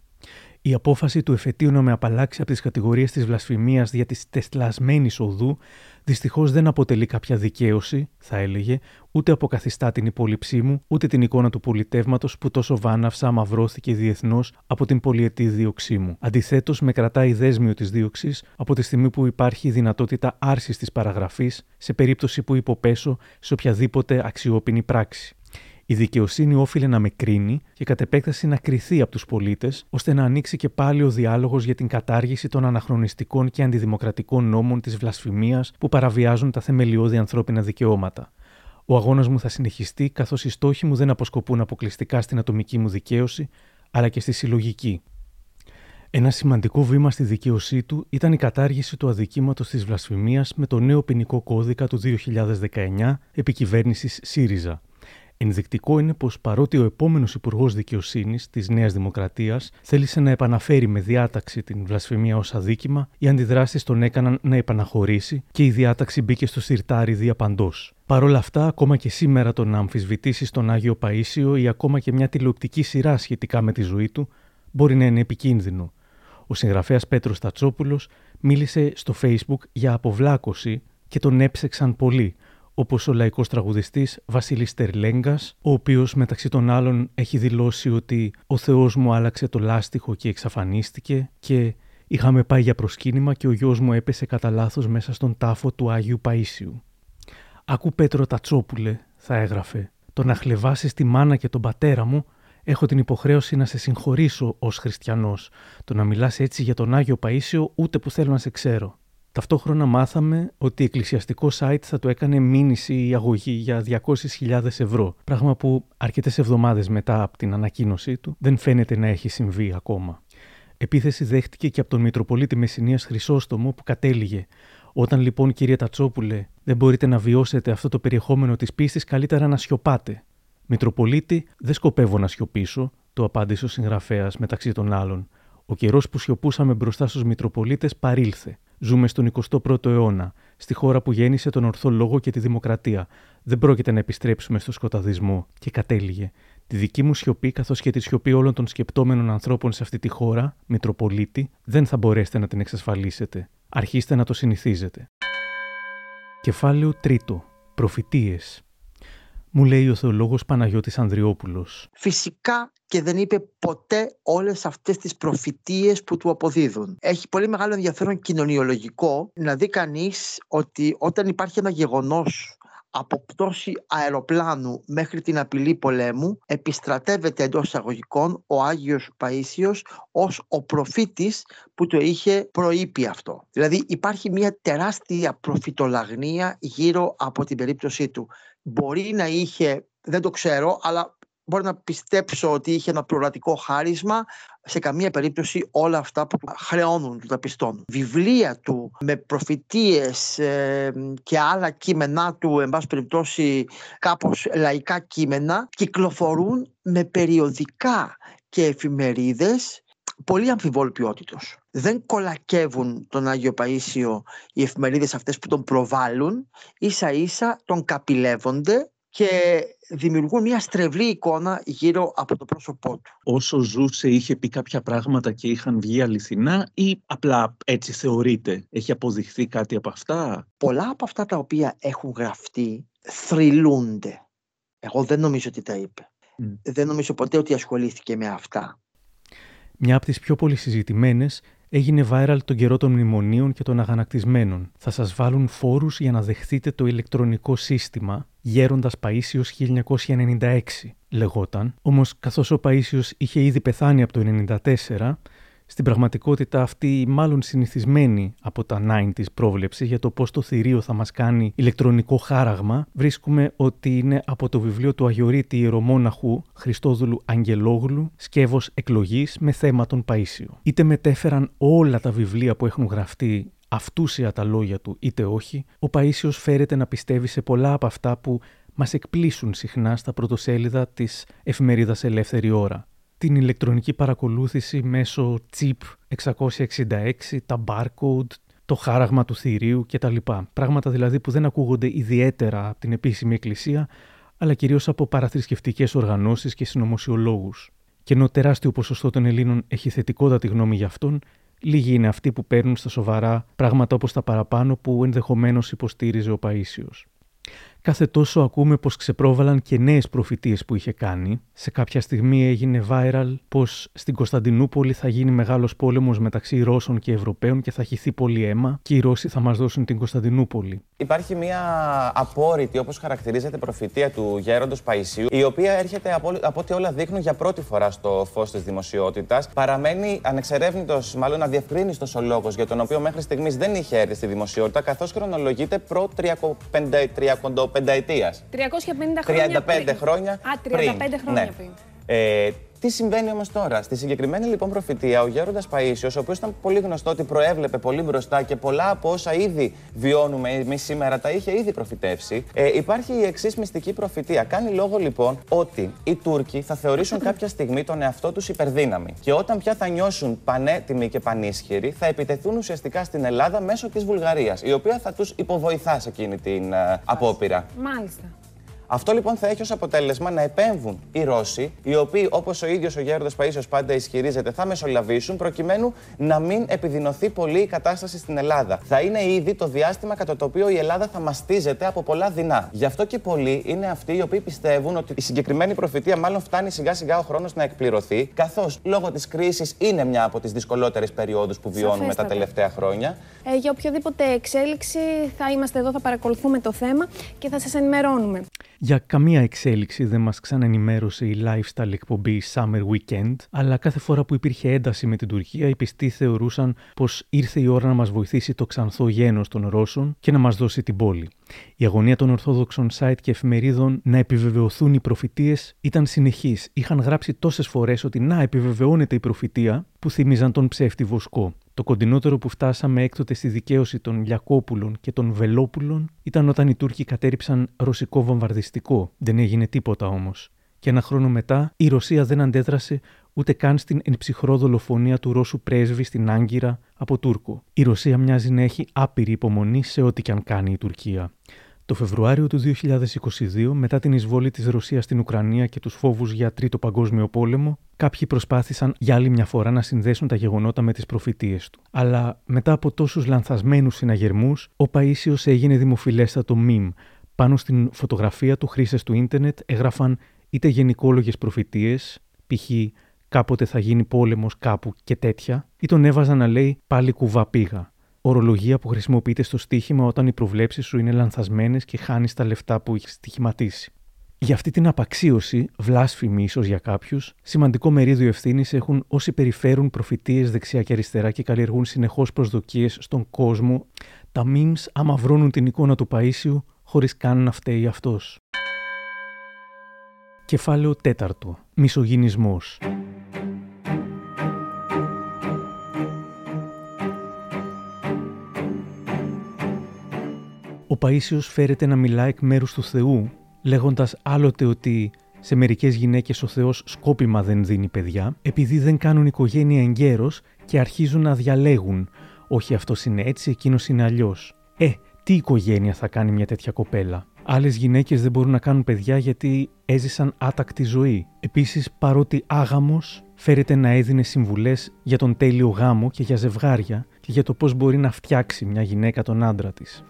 Η απόφαση του εφετείου να με απαλλάξει από τις κατηγορίες της βλασφημίας δια της τεσλασμένης οδού Δυστυχώς δεν αποτελεί κάποια δικαίωση, θα έλεγε, ούτε αποκαθιστά την υπόλοιψή μου, ούτε την εικόνα του πολιτεύματος που τόσο βάναυσα αμαυρώθηκε διεθνώς από την πολυετή δίωξή μου. Αντιθέτως, με κρατάει δέσμιο της δίωξης από τη στιγμή που υπάρχει η δυνατότητα άρσης της παραγραφής σε περίπτωση που υποπέσω σε οποιαδήποτε αξιόπινη πράξη. Η δικαιοσύνη όφιλε να με κρίνει και κατ' επέκταση να κριθεί από τους πολίτες, ώστε να ανοίξει και πάλι ο διάλογος για την κατάργηση των αναχρονιστικών και αντιδημοκρατικών νόμων της βλασφημίας που παραβιάζουν τα θεμελιώδη ανθρώπινα δικαιώματα. Ο αγώνας μου θα συνεχιστεί, καθώς οι στόχοι μου δεν αποσκοπούν αποκλειστικά στην ατομική μου δικαίωση, αλλά και στη συλλογική. Ένα σημαντικό βήμα στη δικαίωσή του ήταν η κατάργηση του αδικήματος της βλασφημίας με το νέο ποινικό κώδικα του 2019 επικυβέρνηση ΣΥΡΙΖΑ. Ενδεικτικό είναι πως παρότι ο επόμενος Υπουργός Δικαιοσύνης της Νέας Δημοκρατίας θέλησε να επαναφέρει με διάταξη την βλασφημία ως αδίκημα, οι αντιδράσεις τον έκαναν να επαναχωρήσει και η διάταξη μπήκε στο σιρτάρι διαπαντό. Παρ' όλα αυτά, ακόμα και σήμερα το να αμφισβητήσει τον Άγιο Παίσιο ή ακόμα και μια τηλεοπτική σειρά σχετικά με τη ζωή του μπορεί να είναι επικίνδυνο. Ο συγγραφέας Πέτρος Τατσόπουλος μίλησε στο Facebook για αποβλάκωση και τον έψεξαν πολύ, Όπως ο λαϊκός τραγουδιστής Βασίλης Τερλέγκας, ο οποίος μεταξύ των άλλων έχει δηλώσει ότι «Ο Θεός μου άλλαξε το λάστιχο και εξαφανίστηκε» και Είχαμε πάει για προσκύνημα και ο γιος μου έπεσε κατά λάθος μέσα στον τάφο του Άγιου Παίσιου. Άκου Πέτρο Τατσόπουλε, θα έγραφε. Το να χλεβάσεις τη μάνα και τον πατέρα μου, έχω την υποχρέωση να σε συγχωρήσω ως χριστιανός. Το να μιλάς έτσι για τον Άγιο Παίσιο, ούτε που θέλω να σε ξέρω. Ταυτόχρονα μάθαμε ότι εκκλησιαστικό site θα το έκανε μήνυση ή αγωγή για 200.000 ευρώ. Πράγμα που αρκετές εβδομάδες μετά από την ανακοίνωσή του δεν φαίνεται να έχει συμβεί ακόμα. Επίθεση δέχτηκε και από τον Μητροπολίτη Μεσσηνίας Χρυσόστομο που κατέληγε. Όταν λοιπόν, κύριε Τατσόπουλε, δεν μπορείτε να βιώσετε αυτό το περιεχόμενο της πίστης, καλύτερα να σιωπάτε. Μητροπολίτη, δεν σκοπεύω να σιωπήσω, το απάντησε ο συγγραφέας μεταξύ των άλλων. Ο καιρός που σιωπούσαμε μπροστά στους Μητροπολίτες παρήλθε. Ζούμε στον 21ο αιώνα, στη χώρα που γέννησε τον ορθό λόγο και τη δημοκρατία. Δεν πρόκειται να επιστρέψουμε στο σκοταδισμό. Και κατέληγε. Τη δική μου σιωπή, καθώς και τη σιωπή όλων των σκεπτόμενων ανθρώπων σε αυτή τη χώρα, Μητροπολίτη, δεν θα μπορέσετε να την εξασφαλίσετε. Αρχίστε να το συνηθίζετε. Κεφάλαιο τρίτο. Προφητείες. Μου λέει ο θεολόγος Παναγιώτης Ανδριόπουλος. Φυσικά και δεν είπε ποτέ όλες αυτές τις προφητείες που του αποδίδουν. Έχει πολύ μεγάλο ενδιαφέρον κοινωνιολογικό να δει κανείς ότι όταν υπάρχει ένα γεγονός από πτώση αεροπλάνου μέχρι την απειλή πολέμου επιστρατεύεται εντός εισαγωγικών ο Άγιος Παΐσιος ως ο προφήτης που το είχε προείπει αυτό. Δηλαδή υπάρχει μια τεράστια προφητολαγνία γύρω από την περίπτωσή του. Μπορεί να είχε, δεν το ξέρω, αλλά μπορώ να πιστέψω ότι είχε ένα προορατικό χάρισμα, σε καμία περίπτωση όλα αυτά που χρεώνουν του τα πιστώνουν. Βιβλία του με προφητείες ε, και άλλα κείμενά του, εν πάση περιπτώσει κάπως λαϊκά κείμενα, κυκλοφορούν με περιοδικά και εφημερίδες πολύ αμφιβόλου ποιότητος. Δεν κολακεύουν τον Άγιο Παΐσιο οι εφημερίδες αυτές που τον προβάλλουν, ίσα ίσα τον καπηλεύονται και δημιουργούν μια στρεβλή εικόνα γύρω από το πρόσωπό του. Όσο ζούσε είχε πει κάποια πράγματα και είχαν βγει αληθινά ή απλά έτσι θεωρείται. Έχει αποδειχθεί κάτι από αυτά; Πολλά από αυτά τα οποία έχουν γραφτεί θρυλούνται. Εγώ δεν νομίζω ότι τα είπε. Δεν νομίζω ποτέ ότι ασχολήθηκε με αυτά. Μια από τις πιο πολύ συζητημένες έγινε viral τον καιρό των μνημονίων και των αγανακτισμένων. Θα σας βάλουν φόρους για να δεχθείτε το ηλεκτρονικό σύστημα Γέροντας Παΐσιος 1996 λεγόταν. Όμως καθώς ο Παΐσιος είχε ήδη πεθάνει από το 1994, στην πραγματικότητα αυτή η μάλλον συνηθισμένη από τα 90s πρόβλεψης για το πώς το θηρίο θα μας κάνει ηλεκτρονικό χάραγμα βρίσκουμε ότι είναι από το βιβλίο του Αγιορείτη Ιερομόναχου Χριστόδουλου Αγγελόγλου «Σκεύος εκλογής με θέμα τον Παΐσιο». Είτε μετέφεραν όλα τα βιβλία που έχουν γραφτεί αυτούσια τα λόγια του είτε όχι, ο Παΐσιος φέρεται να πιστεύει σε πολλά από αυτά που μας εκπλήσουν συχνά στα πρωτοσέλιδα της εφημερίδας Ελεύθερη Ώρα την ηλεκτρονική παρακολούθηση μέσω chip 666, τα barcode, το χάραγμα του θηρίου κτλ. Πράγματα δηλαδή που δεν ακούγονται ιδιαίτερα από την επίσημη εκκλησία, αλλά κυρίως από παραθρησκευτικές οργανώσεις και συνωμοσιολόγους. Και ενώ τεράστιο ποσοστό των Ελλήνων έχει θετικότατη γνώμη για αυτόν, λίγοι είναι αυτοί που παίρνουν στα σοβαρά πράγματα όπως τα παραπάνω που ενδεχομένως υποστήριζε ο Παΐσιος. Κάθε τόσο ακούμε πως ξεπρόβαλαν και νέες προφητείες που είχε κάνει. Σε κάποια στιγμή έγινε viral πως στην Κωνσταντινούπολη θα γίνει μεγάλος πόλεμος μεταξύ Ρώσων και Ευρωπαίων και θα χυθεί πολύ αίμα και οι Ρώσοι θα μας δώσουν την Κωνσταντινούπολη. Υπάρχει μια απόρριτη, όπως χαρακτηρίζεται, προφητεία του γέροντος Παϊσίου, η οποία έρχεται από, από ό,τι όλα δείχνουν για πρώτη φορά στο φως της δημοσιότητας. Παραμένει ανεξερεύνητος, μάλλον αδιευκρίνιστος ο λόγος για τον οποίο μέχρι στιγμής δεν είχε έρθει στη δημοσιότητα, καθώς χρονολογείται προ 35 πενταετίας. 350 χρόνια 35 πριν. χρόνια Α, 35 πριν. χρόνια Ναι. πριν. Ε, τι συμβαίνει όμως τώρα; Στη συγκεκριμένη λοιπόν προφητεία, ο Γέροντας Παίσιο, ο οποίος ήταν πολύ γνωστό ότι προέβλεπε πολύ μπροστά και πολλά από όσα ήδη βιώνουμε εμείς σήμερα τα είχε ήδη προφητεύσει. Ε, υπάρχει η εξής μυστική προφητεία. Κάνει λόγο λοιπόν ότι οι Τούρκοι θα θεωρήσουν κάποια στιγμή τον εαυτό τους υπερδύναμη. Και όταν πια θα νιώσουν πανέτοιμοι και πανίσχυροι, θα επιτεθούν ουσιαστικά στην Ελλάδα μέσω της Βουλγαρίας, η οποία θα τους υποβοηθά σε εκείνη την ε, απόπειρα. Μάλιστα. Αυτό λοιπόν θα έχει ως αποτέλεσμα να επέμβουν οι Ρώσοι, οι οποίοι όπως ο ίδιος ο Γέροντας Παίσιο πάντα ισχυρίζεται θα μεσολαβήσουν προκειμένου να μην επιδεινωθεί πολύ η κατάσταση στην Ελλάδα. Θα είναι ήδη το διάστημα κατά το οποίο η Ελλάδα θα μαστίζεται από πολλά δεινά. Γι' αυτό και πολλοί είναι αυτοί οι οποίοι πιστεύουν ότι η συγκεκριμένη προφητεία μάλλον φτάνει σιγά σιγά ο χρόνος να εκπληρωθεί, καθώς λόγω της κρίσης είναι μια από τις δυσκολότερες περιόδους που βιώνουμε Σαφέστατα. τα τελευταία χρόνια. Ε, για οποιοδήποτε εξέλιξη θα είμαστε εδώ, θα παρακολουθούμε το θέμα και θα σας ενημερώνουμε. Για καμία εξέλιξη δεν μας ξαναενημέρωσε η lifestyle εκπομπή Summer Weekend, αλλά κάθε φορά που υπήρχε ένταση με την Τουρκία, οι πιστοί θεωρούσαν πως ήρθε η ώρα να μας βοηθήσει το ξανθό γένος των Ρώσων και να μας δώσει την πόλη. Η αγωνία των Ορθόδοξων site και εφημερίδων να επιβεβαιωθούν οι προφητείες ήταν συνεχής. Είχαν γράψει τόσες φορές ότι να επιβεβαιώνεται η προφητεία που θύμιζαν τον ψεύτη Βοσκό. Το κοντινότερο που φτάσαμε έκτοτε στη δικαίωση των Λιακόπουλων και των Βελόπουλων ήταν όταν οι Τούρκοι κατέριψαν ρωσικό βομβαρδιστικό. Δεν έγινε τίποτα όμως. Και ένα χρόνο μετά η Ρωσία δεν αντέδρασε ούτε καν στην ενψυχρό δολοφονία του Ρώσου πρέσβη στην Άγκυρα από Τούρκο. Η Ρωσία μοιάζει να έχει άπειρη υπομονή σε ό,τι και αν κάνει η Τουρκία. Το Φεβρουάριο του 2022, μετά την εισβόλη της Ρωσίας στην Ουκρανία και τους φόβους για Τρίτο Παγκόσμιο Πόλεμο, κάποιοι προσπάθησαν για άλλη μια φορά να συνδέσουν τα γεγονότα με τις προφητείες του. Αλλά μετά από τόσους λανθασμένους συναγερμούς, ο Παΐσιος έγινε δημοφιλέστατο μιμ. Πάνω στην φωτογραφία του χρήστες του ίντερνετ έγραφαν είτε γενικόλογες προφητείες, π.χ. κάποτε θα γίνει πόλεμος κάπου και τέτοια, ή τον έβαζαν να λέει πάλι κουβά πήγα ορολογία που χρησιμοποιείται στο στοίχημα όταν οι προβλέψεις σου είναι λανθασμένες και χάνεις τα λεφτά που έχεις στοιχηματίσει. Για αυτή την απαξίωση, βλάσφημη ίσως για κάποιους, σημαντικό μερίδιο ευθύνης έχουν όσοι περιφέρουν προφητείες δεξιά και αριστερά και καλλιεργούν συνεχώς προσδοκίες στον κόσμο. Τα memes αμαυρώνουν την εικόνα του Παίσιου χωρίς καν να φταίει αυτός. Κεφάλαιο τέταρτο. Μισογυνισμός. Ο Παΐσιος φέρεται να μιλά εκ μέρους του Θεού, λέγοντας άλλοτε ότι σε μερικές γυναίκες ο Θεός σκόπιμα δεν δίνει παιδιά, επειδή δεν κάνουν οικογένεια εγκαίρως και αρχίζουν να διαλέγουν «Όχι αυτός είναι έτσι, εκείνος είναι αλλιώς». Ε, τι οικογένεια θα κάνει μια τέτοια κοπέλα. Άλλες γυναίκες δεν μπορούν να κάνουν παιδιά γιατί έζησαν άτακτη ζωή. Επίσης, παρότι άγαμος φέρεται να έδινε συμβουλές για τον τέλειο γάμο και για ζευγάρια και για το πώς μπορεί να φτιάξει μια γυναίκα τον άντρα της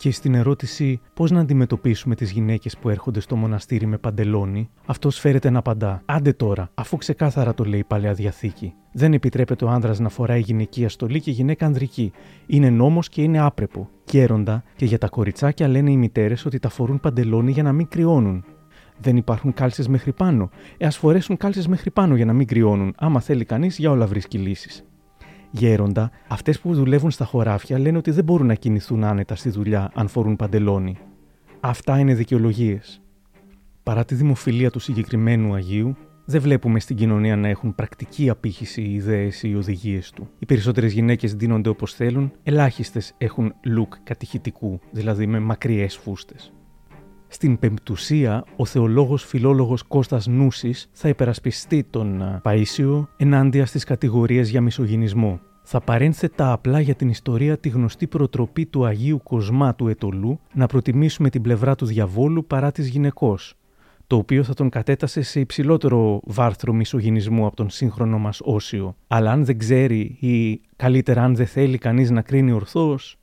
και στην ερώτηση πώς να αντιμετωπίσουμε τις γυναίκες που έρχονται στο μοναστήρι με παντελόνι, αυτό φέρεται να απαντά: Άντε τώρα, αφού ξεκάθαρα το λέει η παλαιά διαθήκη. Δεν επιτρέπεται ο άνδρας να φοράει γυναικεία στολή και γυναίκα ανδρική. Είναι νόμος και είναι άπρεπο. Κέροντα και για τα κοριτσάκια λένε οι μητέρες ότι τα φορούν παντελόνι για να μην κρυώνουν. Δεν υπάρχουν κάλσες μέχρι πάνω. Ε, α φορέσουν κάλσες μέχρι πάνω για να μην κρυώνουν. Άμα θέλει κανείς, για όλα βρίσκει λύσεις γέροντα, αυτές που δουλεύουν στα χωράφια λένε ότι δεν μπορούν να κινηθούν άνετα στη δουλειά αν φορούν παντελόνι. Αυτά είναι δικαιολογίες. Παρά τη δημοφιλία του συγκεκριμένου Αγίου, δεν βλέπουμε στην κοινωνία να έχουν πρακτική απήχηση οι ιδέες ή οι οδηγίες του. Οι περισσότερες γυναίκες δίνονται όπως θέλουν, ελάχιστες έχουν look κατηχητικού, δηλαδή με μακριές φούστες. Στην πεμπτουσία, ο θεολόγος φιλόλογος Κώστας Νούσης θα υπερασπιστεί τον Παΐσιο ενάντια στις κατηγορίες για μισογυνισμό. Θα παρένθετα απλά για την ιστορία τη γνωστή προτροπή του Αγίου Κοσμά του Ετολού να προτιμήσουμε την πλευρά του διαβόλου παρά της γυναικός, το οποίο θα τον κατέτασε σε υψηλότερο βάρθρο μισογυνισμού από τον σύγχρονο μας Όσιο. Αλλά αν δεν ξέρει ή καλύτερα αν δεν θέλει κανείς να κρίνει ορθώς,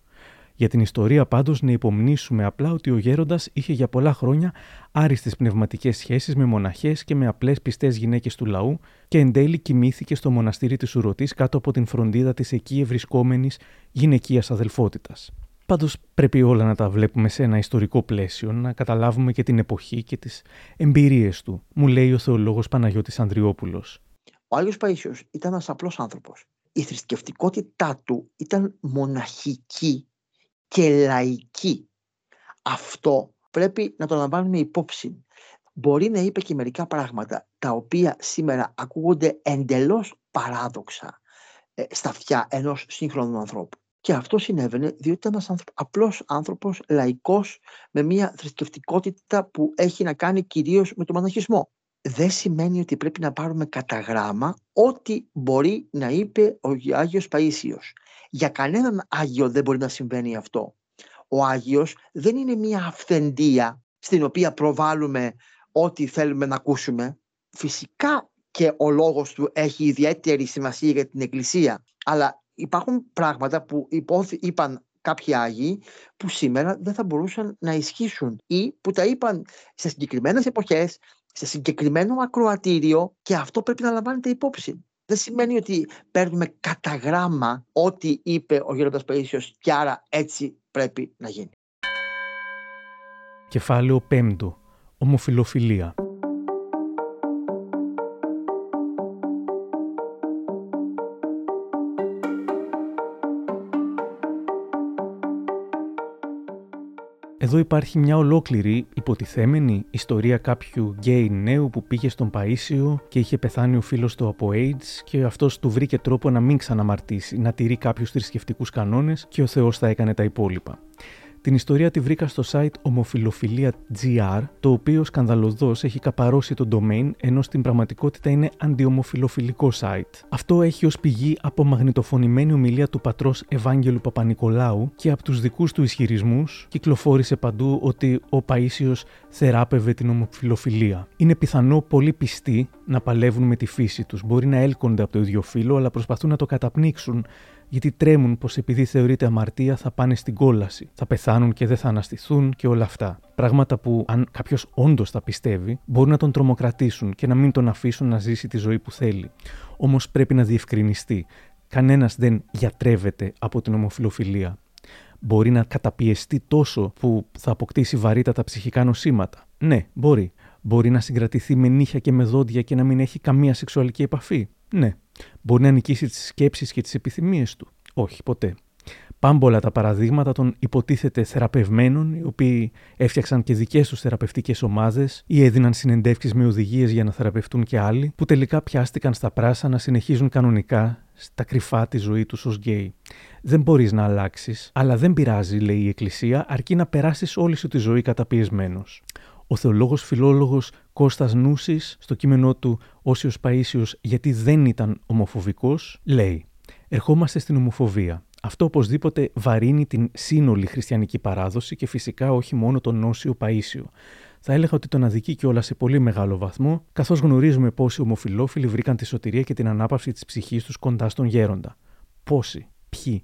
για την ιστορία πάντως να υπομνήσουμε απλά ότι ο γέροντας είχε για πολλά χρόνια άριστες πνευματικές σχέσεις με μοναχές και με απλές πιστές γυναίκες του λαού και εν τέλει κοιμήθηκε στο μοναστήρι της Ουρωτής κάτω από την φροντίδα της εκεί ευρισκόμενης γυναικείας αδελφότητας. Πάντως πρέπει όλα να τα βλέπουμε σε ένα ιστορικό πλαίσιο, να καταλάβουμε και την εποχή και τις εμπειρίες του, μου λέει ο θεολόγος Παναγιώτης Ανδριόπουλος. Ο Άγιος Παίσιο ήταν ένας απλός άνθρωπος. Η θρησκευτικότητά του ήταν μοναχική και λαϊκή. Αυτό πρέπει να το λαμβάνουμε υπόψη. Μπορεί να είπε και μερικά πράγματα τα οποία σήμερα ακούγονται εντελώς παράδοξα ε, στα αυτιά ενός σύγχρονου ανθρώπου. Και αυτό συνέβαινε διότι ήταν ένας άνθρωπο, απλός άνθρωπος, λαϊκός, με μια θρησκευτικότητα που έχει να κάνει κυρίως με τον μοναχισμό. Δεν σημαίνει ότι πρέπει να πάρουμε κατά γράμμα ό,τι μπορεί να είπε ο Άγιος Παΐσιος. Για κανέναν Άγιο δεν μπορεί να συμβαίνει αυτό. Ο Άγιος δεν είναι μια αυθεντία στην οποία προβάλλουμε ό,τι θέλουμε να ακούσουμε. Φυσικά και ο λόγος του έχει ιδιαίτερη σημασία για την Εκκλησία, αλλά υπάρχουν πράγματα που είπαν κάποιοι Άγιοι που σήμερα δεν θα μπορούσαν να ισχύσουν ή που τα είπαν σε συγκεκριμένες εποχές, σε συγκεκριμένο ακροατήριο και αυτό πρέπει να λαμβάνεται υπόψη. Δεν σημαίνει ότι παίρνουμε κατά γράμμα ό,τι είπε ο Γέροντας Παΐσιος και άρα έτσι πρέπει να γίνει. Κεφάλαιο 5. Ομοφιλοφιλία. Εδώ υπάρχει μια ολόκληρη υποτιθέμενη ιστορία κάποιου γκέι νέου που πήγε στον Παΐσιο και είχε πεθάνει ο φίλος του από AIDS και αυτός του βρήκε τρόπο να μην ξαναμαρτήσει, να τηρεί κάποιους θρησκευτικούς κανόνες και ο Θεός θα έκανε τα υπόλοιπα. Την ιστορία τη βρήκα στο site ομοφιλοφιλία.gr, το οποίο σκανδαλωδώς έχει καπαρώσει το domain, ενώ στην πραγματικότητα είναι αντιομοφιλοφιλικό site. Αυτό έχει ως πηγή από μαγνητοφωνημένη ομιλία του πατρός Ευάγγελου Παπα-Νικολάου και από τους δικούς του ισχυρισμούς κυκλοφόρησε παντού ότι ο Παίσιο θεράπευε την ομοφιλοφιλία. Είναι πιθανό πολύ πιστοί να παλεύουν με τη φύση τους. Μπορεί να έλκονται από το ίδιο φύλλο, αλλά προσπαθούν να το καταπνίξουν γιατί τρέμουν πως επειδή θεωρείται αμαρτία θα πάνε στην κόλαση, θα πεθάνουν και δεν θα αναστηθούν και όλα αυτά. Πράγματα που, αν κάποιος όντως τα πιστεύει, μπορούν να τον τρομοκρατήσουν και να μην τον αφήσουν να ζήσει τη ζωή που θέλει. Όμως πρέπει να διευκρινιστεί. Κανένας δεν γιατρεύεται από την ομοφιλοφιλία. Μπορεί να καταπιεστεί τόσο που θα αποκτήσει βαρύτατα ψυχικά νοσήματα. Ναι, μπορεί. Μπορεί να συγκρατηθεί με νύχια και με δόντια και να μην έχει καμία σεξουαλική επαφή. Ναι. Μπορεί να νικήσει τις σκέψεις και τις επιθυμίες του. Όχι, ποτέ. Πάμπολα τα παραδείγματα των υποτίθεται θεραπευμένων, οι οποίοι έφτιαξαν και δικές τους θεραπευτικές ομάδες ή έδιναν συνεντεύξεις με οδηγίες για να θεραπευτούν και άλλοι, που τελικά πιάστηκαν στα πράσα να συνεχίζουν κανονικά στα κρυφά τη ζωή τους ως γκέι. Δεν μπορείς να αλλάξεις, αλλά δεν πειράζει, λέει η Εκκλησία, αρκεί να περάσεις όλη σου τη ζωή καταπιεσμένος. Ο θεολόγος φιλόλογος Κώστας Νούσης, στο κείμενό του «Όσιος Παΐσιος γιατί δεν ήταν ομοφοβικός», λέει «Ερχόμαστε στην ομοφοβία. Αυτό οπωσδήποτε βαρύνει την σύνολη χριστιανική παράδοση και φυσικά όχι μόνο τον Όσιο Παΐσιο. Θα έλεγα ότι τον αδικεί κιόλας σε πολύ μεγάλο βαθμό, καθώς γνωρίζουμε πόσοι ομοφυλόφιλοι βρήκαν τη σωτηρία και την ανάπαυση της ψυχής τους κοντά στον γέροντα. Πόσοι, ποιοι.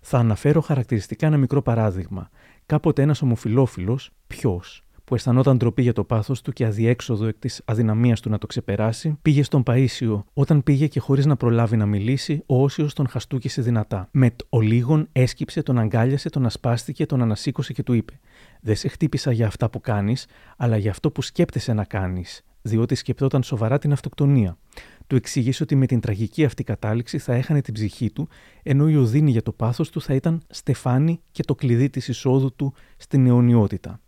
Θα αναφέρω χαρακτηριστικά ένα μικρό παράδειγμα. Κάποτε ένας ομοφυλόφιλος, ποιος, που αισθανόταν ντροπή για το πάθος του και αδιέξοδο εκ της αδυναμίας του να το ξεπεράσει, πήγε στον Παίσιο. Όταν πήγε και χωρίς να προλάβει να μιλήσει, ο Όσιος τον χαστούκησε δυνατά. Με ολίγων έσκυψε, τον αγκάλιασε, τον ασπάστηκε, τον ανασήκωσε και του είπε: Δεν σε χτύπησα για αυτά που κάνεις, αλλά για αυτό που σκέπτεσαι να κάνεις, διότι σκεπτόταν σοβαρά την αυτοκτονία. Του εξήγησε ότι με την τραγική αυτή κατάληξη θα έχανε την ψυχή του, ενώ η οδύνη για το πάθος του θα ήταν στεφάνι και το κλειδί της εισόδου του στην αιωνιότητα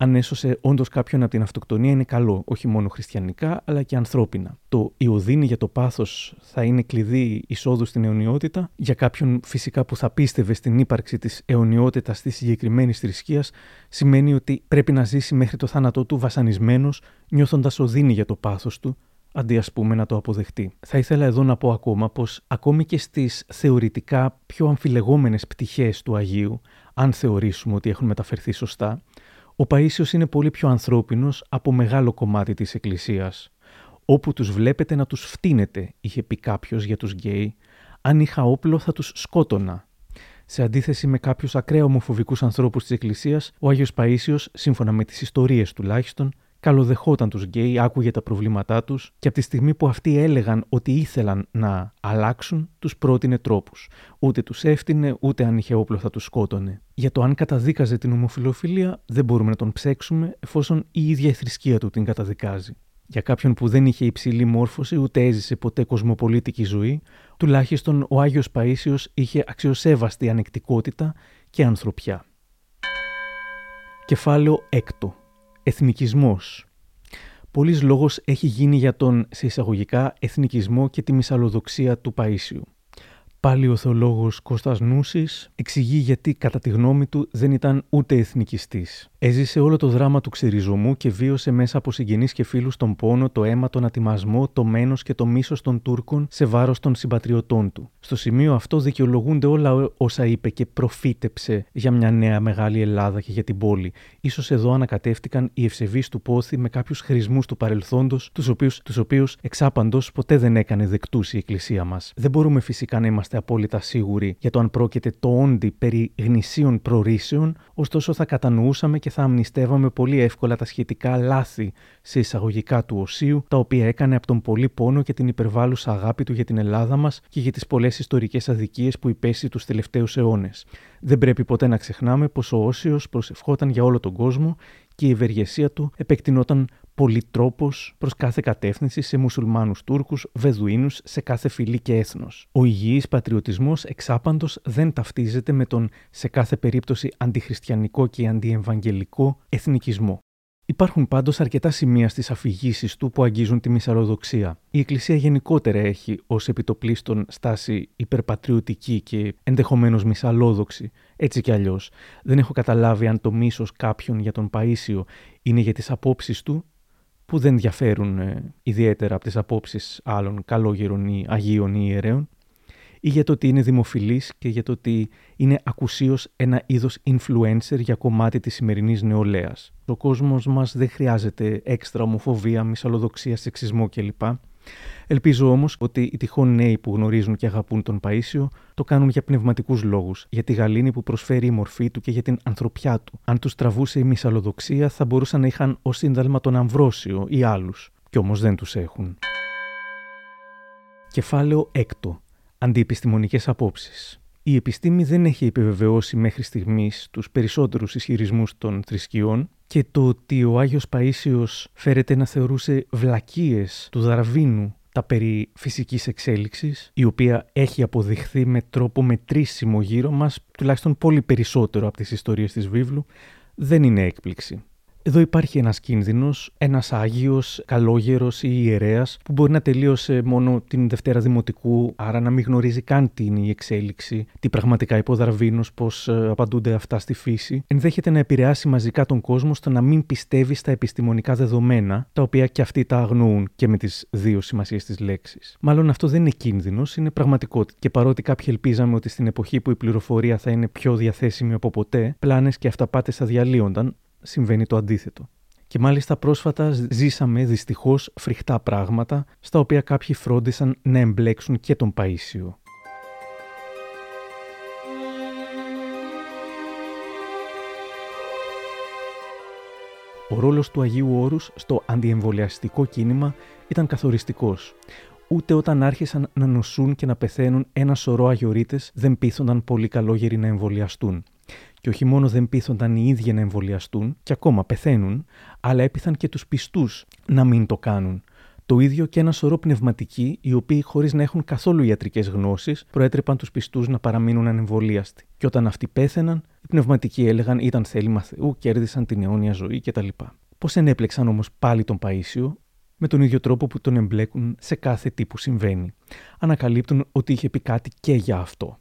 αν έσωσε όντως κάποιον από την αυτοκτονία είναι καλό, όχι μόνο χριστιανικά, αλλά και ανθρώπινα. Το η οδύνη για το πάθος θα είναι κλειδί εισόδου στην αιωνιότητα, για κάποιον φυσικά που θα πίστευε στην ύπαρξη της αιωνιότητας της συγκεκριμένης θρησκείας, σημαίνει ότι πρέπει να ζήσει μέχρι το θάνατό του βασανισμένος, νιώθοντας οδύνη για το πάθος του, αντί ας πούμε να το αποδεχτεί. Θα ήθελα εδώ να πω ακόμα πως ακόμη και στις θεωρητικά πιο αμφιλεγόμενες πτυχές του Αγίου, αν θεωρήσουμε ότι έχουν μεταφερθεί σωστά, ο Παΐσιος είναι πολύ πιο ανθρώπινος από μεγάλο κομμάτι της Εκκλησίας. Όπου τους βλέπετε να τους φτύνετε, είχε πει κάποιος για τους γκέι, αν είχα όπλο θα τους σκότωνα. Σε αντίθεση με κάποιους ακραία ομοφοβικούς ανθρώπους της Εκκλησίας, ο Άγιος Παΐσιος, σύμφωνα με τις ιστορίες τουλάχιστον, καλοδεχόταν τους γκέι, άκουγε τα προβλήματά τους και από τη στιγμή που αυτοί έλεγαν ότι ήθελαν να αλλάξουν, τους πρότεινε τρόπους. Ούτε τους έφτινε, ούτε αν είχε όπλο θα τους σκότωνε. Για το αν καταδίκαζε την ομοφιλοφιλία δεν μπορούμε να τον ψέξουμε εφόσον η ίδια η θρησκεία του την καταδικάζει. Για κάποιον που δεν είχε υψηλή μόρφωση ούτε έζησε ποτέ κοσμοπολίτικη ζωή, τουλάχιστον ο Άγιος Παΐσιος είχε αξιοσέβαστη ανεκτικότητα και ανθρωπιά. Κεφάλαιο 6 εθνικισμός. Πολλής λόγος έχει γίνει για τον, σε εισαγωγικά, εθνικισμό και τη μυσαλλοδοξία του Παΐσιου. Πάλι ο θεολόγος Κώστας Νούσης εξηγεί γιατί κατά τη γνώμη του δεν ήταν ούτε εθνικιστής. Έζησε όλο το δράμα του ξεριζωμού και βίωσε μέσα από συγγενείς και φίλους τον πόνο, το αίμα, τον ατιμασμό, το μένος και το μίσος των Τούρκων σε βάρος των συμπατριωτών του. Στο σημείο αυτό δικαιολογούνται όλα όσα είπε και προφήτεψε για μια νέα μεγάλη Ελλάδα και για την πόλη. Ίσως εδώ ανακατεύτηκαν οι ευσεβείς του πόθη με κάποιους χρησμούς του παρελθόντος, τους οποίους, τους οποίους εξάπαντος ποτέ δεν έκανε δεκτούς η Εκκλησία μας. Δεν μπορούμε φυσικά να είμαστε απόλυτα σίγουροι για το αν πρόκειται το όντι περί γνησίων προρήσεων, ωστόσο θα κατανοούσαμε και θα αμνηστεύαμε πολύ εύκολα τα σχετικά λάθη σε εισαγωγικά του Οσίου, τα οποία έκανε από τον πολύ πόνο και την υπερβάλλουσα αγάπη του για την Ελλάδα μας και για τις πολλές ιστορικές αδικίες που υπέστη τους τελευταίους αιώνες. Δεν πρέπει ποτέ να ξεχνάμε πως ο Όσιος προσευχόταν για όλο τον κόσμο και η ευεργεσία του επεκτηνόταν πολυτρόπο προς κάθε κατεύθυνση σε μουσουλμάνους Τούρκους, Βεδουίνους, σε κάθε φυλή και έθνος. Ο υγιής πατριωτισμός εξάπαντος δεν ταυτίζεται με τον σε κάθε περίπτωση αντιχριστιανικό και αντιεμβαγγελικό εθνικισμό. Υπάρχουν πάντως αρκετά σημεία στις αφηγήσεις του που αγγίζουν τη μυσαλλοδοξία. Η Εκκλησία γενικότερα έχει ως επιτοπλίστων στάση υπερπατριωτική και ενδεχομένως μυσαλλόδοξη. Έτσι κι αλλιώς. Δεν έχω καταλάβει αν το μίσος κάποιον για τον Παίσιο είναι για τις απόψεις του που δεν διαφέρουν ε, ιδιαίτερα από τις απόψεις άλλων καλόγερων ή αγίων ή ιερέων ή για το ότι είναι δημοφιλής και για το ότι είναι ακουσίως ένα είδος influencer για κομμάτι της σημερινής νεολαίας. Ο κόσμος μας δεν χρειάζεται έξτρα ομοφοβία, μυσαλλοδοξία, σεξισμό κλπ. Ελπίζω όμως ότι οι τυχόν νέοι που γνωρίζουν και αγαπούν τον Παίσιο το κάνουν για πνευματικούς λόγους, για τη γαλήνη που προσφέρει η μορφή του και για την ανθρωπιά του. Αν τους τραβούσε η μυσαλλοδοξία, θα μπορούσαν να είχαν ως σύνταλμα τον Αμβρόσιο ή άλλους. Κι όμως δεν τους έχουν. Κεφάλαιο 6. Αντιεπιστημονικές απόψεις. Η επιστήμη δεν έχει επιβεβαιώσει μέχρι στιγμής τους περισσότερους ισχυρισμούς των θρησκειών και το ότι ο Άγιος Παΐσιος φέρεται να θεωρούσε βλακίες του Δαραβίνου τα περί φυσικής εξέλιξης, η οποία έχει αποδειχθεί με τρόπο μετρήσιμο γύρω μας, τουλάχιστον πολύ περισσότερο από τις ιστορίες της βίβλου, δεν είναι έκπληξη. Εδώ υπάρχει ένας κίνδυνος, ένας Άγιος, καλόγερος ή ιερέας που μπορεί να τελείωσε μόνο την Δευτέρα Δημοτικού, άρα να μην γνωρίζει καν τι είναι η εξέλιξη, τι πραγματικά υποδραβίνο, πώς ε, απαντούνται αυτά στη φύση. Ενδέχεται να επηρεάσει μαζικά τον κόσμο στο να μην πιστεύει στα επιστημονικά δεδομένα, τα οποία και αυτοί τα αγνοούν και με τις δύο σημασίες της λέξης. Μάλλον αυτό δεν είναι κίνδυνος, είναι πραγματικότητα. Και παρότι κάποιοι ελπίζαμε ότι στην εποχή που η πληροφορία θα είναι πιο διαθέσιμη από ποτέ, πλάνες και αυταπάτες θα διαλύονταν, συμβαίνει το αντίθετο. Και μάλιστα πρόσφατα ζήσαμε δυστυχώς φρικτά πράγματα, στα οποία κάποιοι φρόντισαν να εμπλέξουν και τον Παΐσιο. Ο ρόλος του Αγίου Όρους στο αντιεμβολιαστικό κίνημα ήταν καθοριστικός. Ούτε όταν άρχισαν να νοσούν και να πεθαίνουν ένα σωρό αγιορείτες δεν πείθονταν πολύ καλόγεροι να εμβολιαστούν. Και όχι μόνο δεν πείθονταν οι ίδιοι να εμβολιαστούν και ακόμα πεθαίνουν, αλλά έπειθαν και τους πιστούς να μην το κάνουν. Το ίδιο και ένα σωρό πνευματικοί, οι οποίοι χωρίς να έχουν καθόλου ιατρικές γνώσεις, προέτρεπαν τους πιστούς να παραμείνουν ανεμβολίαστοι. Και όταν αυτοί πέθαιναν, οι πνευματικοί έλεγαν ήταν θέλημα Θεού, κέρδισαν την αιώνια ζωή κτλ. Πώς ενέπλεξαν όμως πάλι τον Παίσιο, με τον ίδιο τρόπο που τον εμπλέκουν σε κάθε τι που συμβαίνει. Ανακαλύπτουν ότι είχε πει κάτι και για αυτό.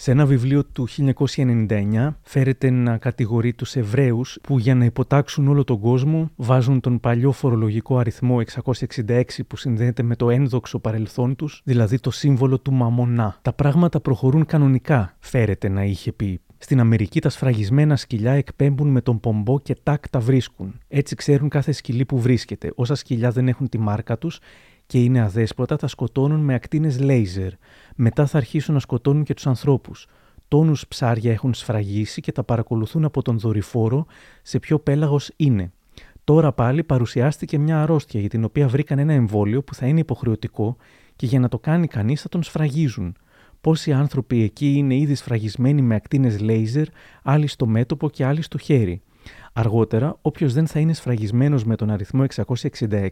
Σε ένα βιβλίο του 1999 φέρεται να κατηγορεί τους Εβραίους που για να υποτάξουν όλο τον κόσμο βάζουν τον παλιό φορολογικό αριθμό 666 που συνδέεται με το ένδοξο παρελθόν τους, δηλαδή το σύμβολο του μαμονά. Τα πράγματα προχωρούν κανονικά, φέρεται να είχε πει. Στην Αμερική τα σφραγισμένα σκυλιά εκπέμπουν με τον πομπό και τάκ τα βρίσκουν. Έτσι ξέρουν κάθε σκυλί που βρίσκεται. Όσα σκυλιά δεν έχουν τη μάρκα τους και είναι αδέσποτα, τα σκοτώνουν με ακτίνες λέιζερ. Μετά θα αρχίσουν να σκοτώνουν και τους ανθρώπους. Τόνους ψάρια έχουν σφραγίσει και τα παρακολουθούν από τον δορυφόρο σε ποιο πέλαγος είναι. Τώρα πάλι παρουσιάστηκε μια αρρώστια για την οποία βρήκαν ένα εμβόλιο που θα είναι υποχρεωτικό και για να το κάνει κανείς θα τον σφραγίζουν. Πόσοι άνθρωποι εκεί είναι ήδη σφραγισμένοι με ακτίνες λέιζερ, άλλοι στο μέτωπο και άλλοι στο χέρι. Αργότερα, όποιος δεν θα είναι σφραγισμένος με τον αριθμό 666,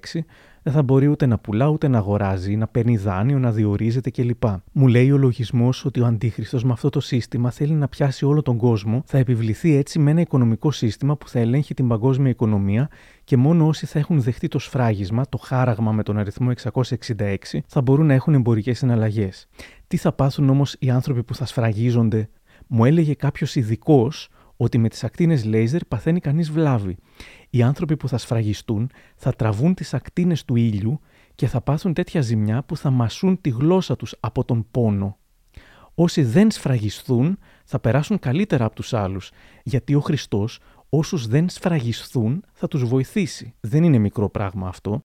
δεν θα μπορεί ούτε να πουλά, ούτε να αγοράζει, να παίρνει δάνειο, να διορίζεται κλπ. Μου λέει ο λογισμός ότι ο Αντίχρηστο με αυτό το σύστημα θέλει να πιάσει όλο τον κόσμο, θα επιβληθεί έτσι με ένα οικονομικό σύστημα που θα ελέγχει την παγκόσμια οικονομία και μόνο όσοι θα έχουν δεχτεί το σφράγισμα, το χάραγμα με τον αριθμό 666, θα μπορούν να έχουν εμπορικές συναλλαγές. Τι θα πάθουν όμως οι άνθρωποι που θα σφραγίζονται, μου έλεγε κάποιος ειδικός ότι με τις ακτίνες λέιζερ παθαίνει κανείς βλάβη. Οι άνθρωποι που θα σφραγιστούν θα τραβούν τις ακτίνες του ήλιου και θα πάθουν τέτοια ζημιά που θα μασούν τη γλώσσα τους από τον πόνο. Όσοι δεν σφραγιστούν θα περάσουν καλύτερα από τους άλλους, γιατί ο Χριστός όσους δεν σφραγιστούν θα τους βοηθήσει. Δεν είναι μικρό πράγμα αυτό.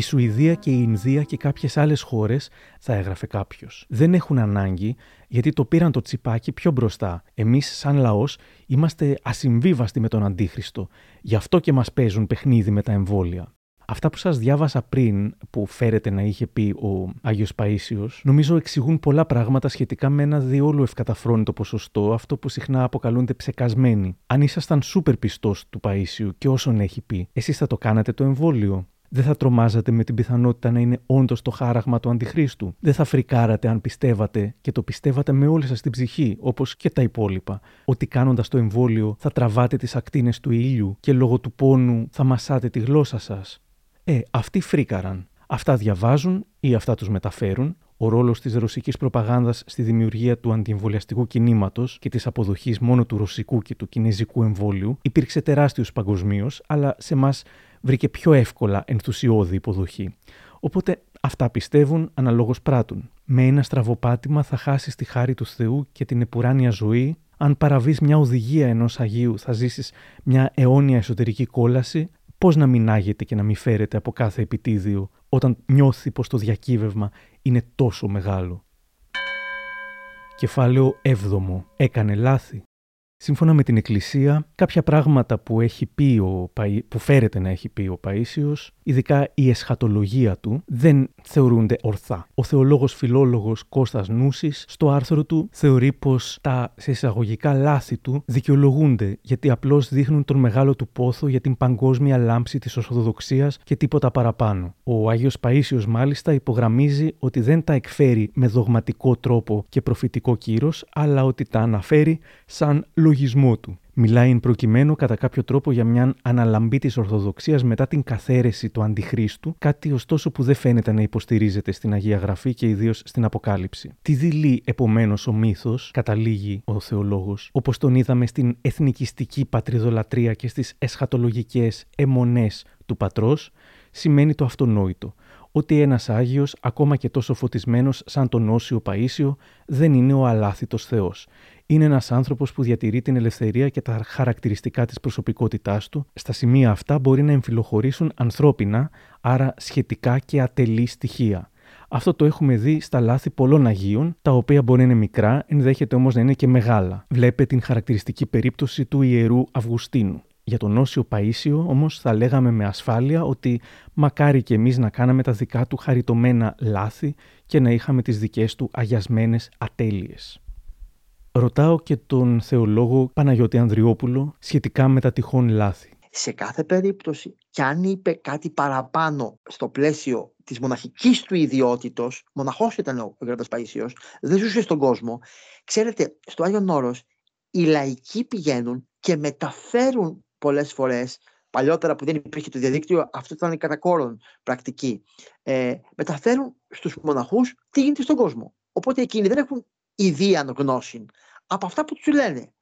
Η Σουηδία και η Ινδία και κάποιες άλλες χώρες, θα έγραφε κάποιος. Δεν έχουν ανάγκη γιατί το πήραν το τσιπάκι πιο μπροστά. Εμείς, σαν λαός, είμαστε ασυμβίβαστοι με τον Αντίχριστο. Γι' αυτό και μας παίζουν παιχνίδι με τα εμβόλια. Αυτά που σας διάβασα πριν, που φέρεται να είχε πει ο Άγιος Παΐσιος, νομίζω εξηγούν πολλά πράγματα σχετικά με ένα διόλου ευκαταφρόνητο ποσοστό, αυτό που συχνά αποκαλούνται ψεκασμένοι. Αν ήσασταν σούπερ πιστός του Παΐσιου και όσον έχει πει, εσείς θα το κάνατε το εμβόλιο; Δεν θα τρομάζατε με την πιθανότητα να είναι όντως το χάραγμα του Αντιχρίστου. Δεν θα φρικάρατε αν πιστεύατε και το πιστεύατε με όλη σας την ψυχή, όπως και τα υπόλοιπα, ότι κάνοντας το εμβόλιο θα τραβάτε τις ακτίνες του ήλιου και λόγω του πόνου θα μασάτε τη γλώσσα σας. Ε, αυτοί φρίκαραν. Αυτά διαβάζουν ή αυτά τους μεταφέρουν. Ο ρόλος της ρωσικής προπαγάνδας στη δημιουργία του αντιεμβολιαστικού κινήματος και της αποδοχής μόνο του ρωσικού και του κινέζικου εμβόλιου υπήρξε τεράστιος παγκοσμίως, αλλά σε εμά βρήκε πιο εύκολα ενθουσιώδη υποδοχή. Οπότε αυτά πιστεύουν, αναλόγως πράττουν. Με ένα στραβοπάτημα θα χάσεις τη χάρη του Θεού και την επουράνια ζωή. Αν παραβείς μια οδηγία ενός Αγίου θα ζήσεις μια αιώνια εσωτερική κόλαση. Πώς να μην άγεται και να μην φέρεται από κάθε επιτίδιο όταν νιώθει πως το διακύβευμα είναι τόσο μεγάλο; Κεφάλαιο 7. Έκανε λάθη. Σύμφωνα με την Εκκλησία, κάποια πράγματα που, έχει πει ο, που φέρεται να έχει πει ο Παΐσιος, ειδικά η εσχατολογία του, δεν θεωρούνται ορθά. Ο θεολόγος φιλόλογος Κώστας Νούσης, στο άρθρο του, θεωρεί πως τα σε εισαγωγικά λάθη του δικαιολογούνται, γιατί απλώς δείχνουν τον μεγάλο του πόθο για την παγκόσμια λάμψη της Ορθοδοξίας και τίποτα παραπάνω. Ο Άγιος Παΐσιος μάλιστα υπογραμμίζει ότι δεν τα εκφέρει με δογματικό τρόπο και προφητικό κύρος, αλλά ότι τα αναφέρει σαν λογισμό του. Μιλάει εν προκειμένου κατά κάποιο τρόπο για μια αναλαμπή της Ορθοδοξίας μετά την καθαίρεση του Αντιχρίστου, κάτι ωστόσο που δεν φαίνεται να υποστηρίζεται στην Αγία Γραφή και ιδίως στην Αποκάλυψη. Τι δηλεί επομένως ο μύθος, καταλήγει ο θεολόγος, όπως τον είδαμε στην εθνικιστική πατριδολατρία και στις εσχατολογικές αιμονές του πατρός, σημαίνει το αυτονόητο ότι ένας Άγιος, ακόμα και τόσο φωτισμένος σαν τον Όσιο Παΐσιο, δεν είναι ο αλάθητος Θεός είναι ένας άνθρωπος που διατηρεί την ελευθερία και τα χαρακτηριστικά της προσωπικότητάς του. Στα σημεία αυτά μπορεί να εμφυλοχωρήσουν ανθρώπινα, άρα σχετικά και ατελή στοιχεία. Αυτό το έχουμε δει στα λάθη πολλών Αγίων, τα οποία μπορεί να είναι μικρά, ενδέχεται όμως να είναι και μεγάλα. Βλέπε την χαρακτηριστική περίπτωση του ιερού Αυγουστίνου. Για τον Όσιο Παΐσιο όμως θα λέγαμε με ασφάλεια ότι μακάρι και εμείς να κάναμε τα δικά του χαριτωμένα λάθη και να είχαμε τις δικές του αγιασμένες ατέλειες. Ρωτάω και τον θεολόγο Παναγιώτη Ανδριόπουλο σχετικά με τα τυχόν λάθη. Σε κάθε περίπτωση, κι αν είπε κάτι παραπάνω στο πλαίσιο της μοναχικής του ιδιότητος, μοναχός ήταν ο Γράτας Παΐσιος, δεν ζούσε στον κόσμο. Ξέρετε, στο Άγιον Όρος, οι λαϊκοί πηγαίνουν και μεταφέρουν πολλές φορές παλιότερα που δεν υπήρχε το διαδίκτυο, αυτό ήταν η κατακόρον πρακτική. Ε, μεταφέρουν στους μοναχούς τι γίνεται στον κόσμο. Οπότε εκείνοι δεν έχουν ιδίαν γνώση από αυτά που τους λένε.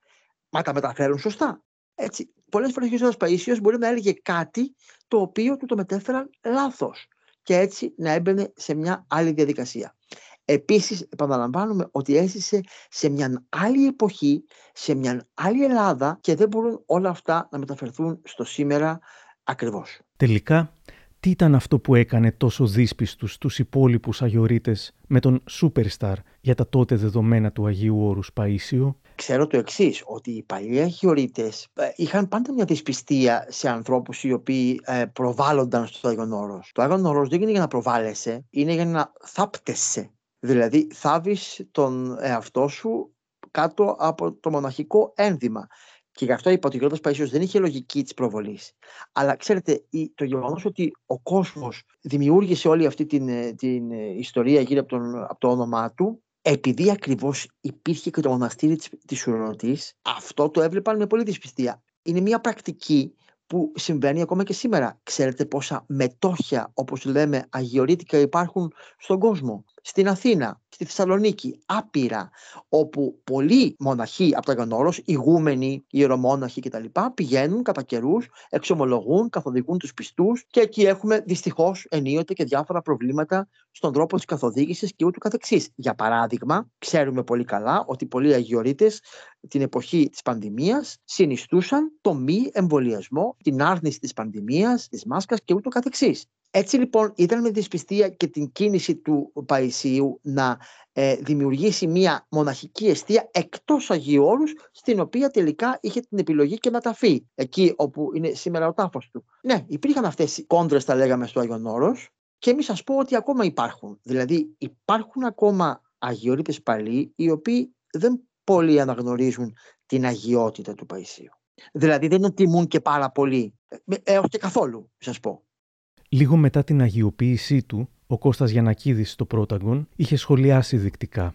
Μα τα μεταφέρουν σωστά. Έτσι, πολλές φορές ο Χριστός Παΐσιος μπορεί να έλεγε κάτι το οποίο του το μετέφεραν λάθος και έτσι να έμπαινε σε μια άλλη διαδικασία. Επίσης, επαναλαμβάνουμε ότι έζησε σε μια άλλη εποχή, σε μια άλλη Ελλάδα και δεν μπορούν όλα αυτά να μεταφερθούν στο σήμερα ακριβώς. Τελικά, τι ήταν αυτό που έκανε τόσο δύσπιστους τους υπόλοιπους αγιορείτες με τον Superstar για τα τότε δεδομένα του Αγίου Όρους Παΐσιο. Ξέρω το εξής, ότι οι παλιοί αγιορείτες ε, είχαν πάντα μια δυσπιστία σε ανθρώπους οι οποίοι ε, προβάλλονταν στο Άγιον Όρος. Το Άγιον Όρος δεν είναι για να προβάλλεσαι, είναι για να θάπτεσαι. Δηλαδή θάβεις τον εαυτό σου κάτω από το μοναχικό ένδυμα. Και γι' αυτό είπα ότι ο Γιώργος Παΐσιος δεν είχε λογική της προβολής. Αλλά ξέρετε, το γεγονός ότι ο κόσμος δημιούργησε όλη αυτή την, ε, την ε, ιστορία γύρω από, τον, από το όνομά του, επειδή ακριβώς υπήρχε και το μοναστήρι της, της αυτό το έβλεπαν με πολύ δυσπιστία. Είναι μια πρακτική που συμβαίνει ακόμα και σήμερα. Ξέρετε πόσα μετόχια, όπως λέμε, αγιορείτικα υπάρχουν στον κόσμο; Στην Αθήνα, στη Θεσσαλονίκη, άπειρα, όπου πολλοί μοναχοί από το Αγιονόρος, ηγούμενοι, ιερομόναχοι κτλ. πηγαίνουν κατά καιρούς, εξομολογούν, καθοδηγούν τους πιστούς και εκεί έχουμε δυστυχώς ενίοτε και διάφορα προβλήματα στον τρόπο της καθοδήγησης και ούτου καθεξής. Για παράδειγμα, ξέρουμε πολύ καλά ότι πολλοί αγιορείτες την εποχή της πανδημίας συνιστούσαν το μη εμβολιασμό, την άρνηση της πανδημίας, της μάσκας και ούτω καθεξής. Έτσι λοιπόν ήταν με δυσπιστία και την κίνηση του Παϊσίου να ε, δημιουργήσει μια μοναχική αιστεία εκτός Αγίου Όρους στην οποία τελικά είχε την επιλογή και να ταφεί εκεί όπου είναι σήμερα ο τάφος του. Ναι, υπήρχαν αυτές οι κόντρες τα λέγαμε στο Άγιον Όρος και εμείς σας πω ότι ακόμα υπάρχουν. Δηλαδή υπάρχουν ακόμα αγιορείτες παλιοί οι οποίοι δεν πολύ αναγνωρίζουν την αγιότητα του Παϊσίου. Δηλαδή δεν τιμούν και πάρα πολύ, ε, έως και καθόλου, σας πω. Λίγο μετά την αγιοποίησή του, ο Κώστας Γιανακίδης στο Πρόταγκον είχε σχολιάσει δεικτικά.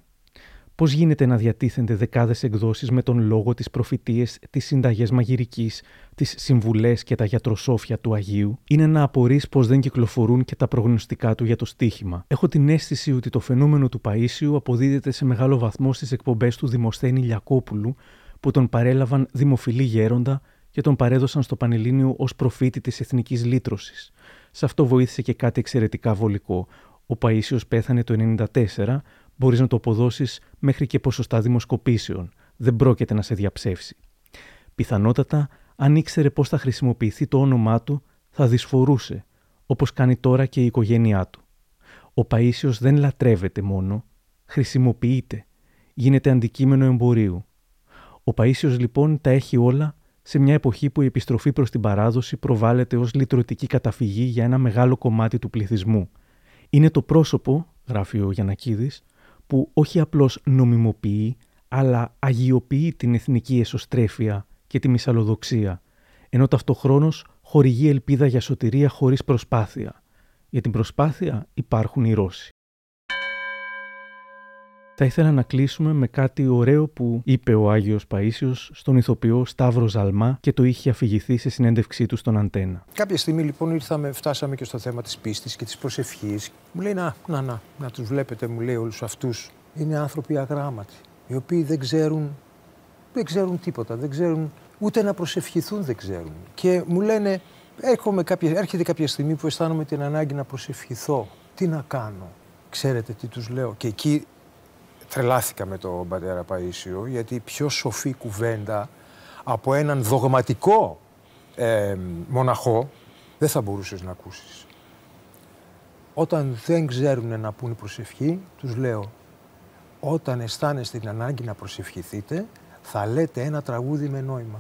Πώς γίνεται να διατίθενται δεκάδες εκδόσεις με τον λόγο της προφητείες, τις συνταγές μαγειρικής, τις συμβουλές και τα γιατροσόφια του Αγίου, είναι να απορείς πως δεν κυκλοφορούν και τα προγνωστικά του για το στοίχημα. Έχω την αίσθηση ότι το φαινόμενο του Παΐσιου αποδίδεται σε μεγάλο βαθμό στις εκπομπές του Δημοσθένη Λιακόπουλου, που τον παρέλαβαν δημοφιλή γέροντα και τον παρέδωσαν στο Πανελλήνιο ως προφήτη της εθνικής λύτρωσης. Σε αυτό βοήθησε και κάτι εξαιρετικά βολικό. Ο Παΐσιος πέθανε το 1994, μπορείς να το αποδώσεις μέχρι και ποσοστά δημοσκοπήσεων. Δεν πρόκειται να σε διαψεύσει. Πιθανότατα, αν ήξερε πώς θα χρησιμοποιηθεί το όνομά του, θα δυσφορούσε, όπως κάνει τώρα και η οικογένειά του. Ο Παΐσιος δεν λατρεύεται μόνο, χρησιμοποιείται, γίνεται αντικείμενο εμπορίου. Ο Παΐσιος λοιπόν τα έχει όλα σε μια εποχή που η επιστροφή προς την παράδοση προβάλλεται ως λυτρωτική καταφυγή για ένα μεγάλο κομμάτι του πληθυσμού. Είναι το πρόσωπο, γράφει ο Γιανακίδης, που όχι απλώς νομιμοποιεί, αλλά αγιοποιεί την εθνική εσωστρέφεια και τη μυσαλλοδοξία, ενώ ταυτοχρόνως χορηγεί ελπίδα για σωτηρία χωρίς προσπάθεια. Για την προσπάθεια υπάρχουν οι Ρώσοι. Θα ήθελα να κλείσουμε με κάτι ωραίο που είπε ο Άγιος Παΐσιος στον ηθοποιό Σταύρο Ζαλμά και το είχε αφηγηθεί σε συνέντευξή του στον Αντένα. Κάποια στιγμή λοιπόν ήρθαμε, φτάσαμε και στο θέμα της πίστης και της προσευχής. Μου λέει να, να, να, να τους βλέπετε μου λέει όλους αυτούς. Είναι άνθρωποι αγράμματοι, οι οποίοι δεν ξέρουν, δεν ξέρουν τίποτα, δεν ξέρουν ούτε να προσευχηθούν δεν ξέρουν. Και μου λένε, κάποια, έρχεται κάποια στιγμή που αισθάνομαι την ανάγκη να προσευχηθώ. Τι να κάνω; Ξέρετε τι τους λέω. Και εκεί τρελάθηκα με τον πατέρα Παΐσιο, γιατί πιο σοφή κουβέντα από έναν δογματικό ε, μοναχό δεν θα μπορούσες να ακούσεις. Όταν δεν ξέρουν να πούν προσευχή, τους λέω, όταν αισθάνεστε την ανάγκη να προσευχηθείτε, θα λέτε ένα τραγούδι με νόημα.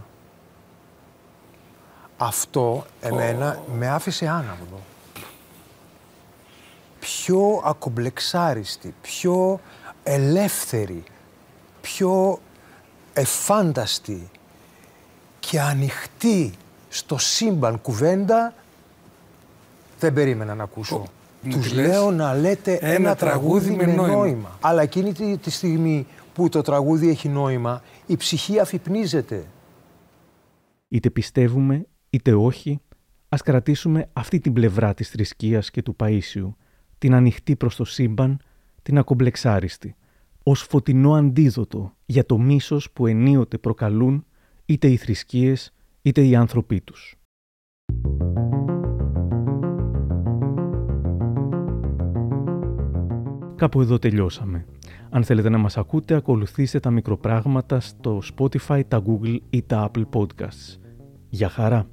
Αυτό εμένα με άφησε άναυδο. Πιο ακομπλεξάριστη, πιο ελεύθερη, πιο εφάνταστη και ανοιχτή στο σύμπαν κουβέντα δεν περίμενα να ακούσω. Τους λέω να λέτε ένα, τραγούδι, με νόημα. Αλλά εκείνη τη, στιγμή που το τραγούδι έχει νόημα, η ψυχή αφυπνίζεται. Είτε πιστεύουμε, είτε όχι, ας κρατήσουμε αυτή την πλευρά της θρησκείας και του Παΐσιου, την ανοιχτή προς το σύμπαν, την ακομπλεξάριστη, ως φωτεινό αντίδοτο για το μίσος που ενίοτε προκαλούν είτε οι θρησκείες είτε οι άνθρωποι τους. Κάπου εδώ τελειώσαμε. Αν θέλετε να μας ακούτε, ακολουθήστε τα μικροπράγματα στο Spotify, τα Google ή τα Apple Podcasts. Για χαρά!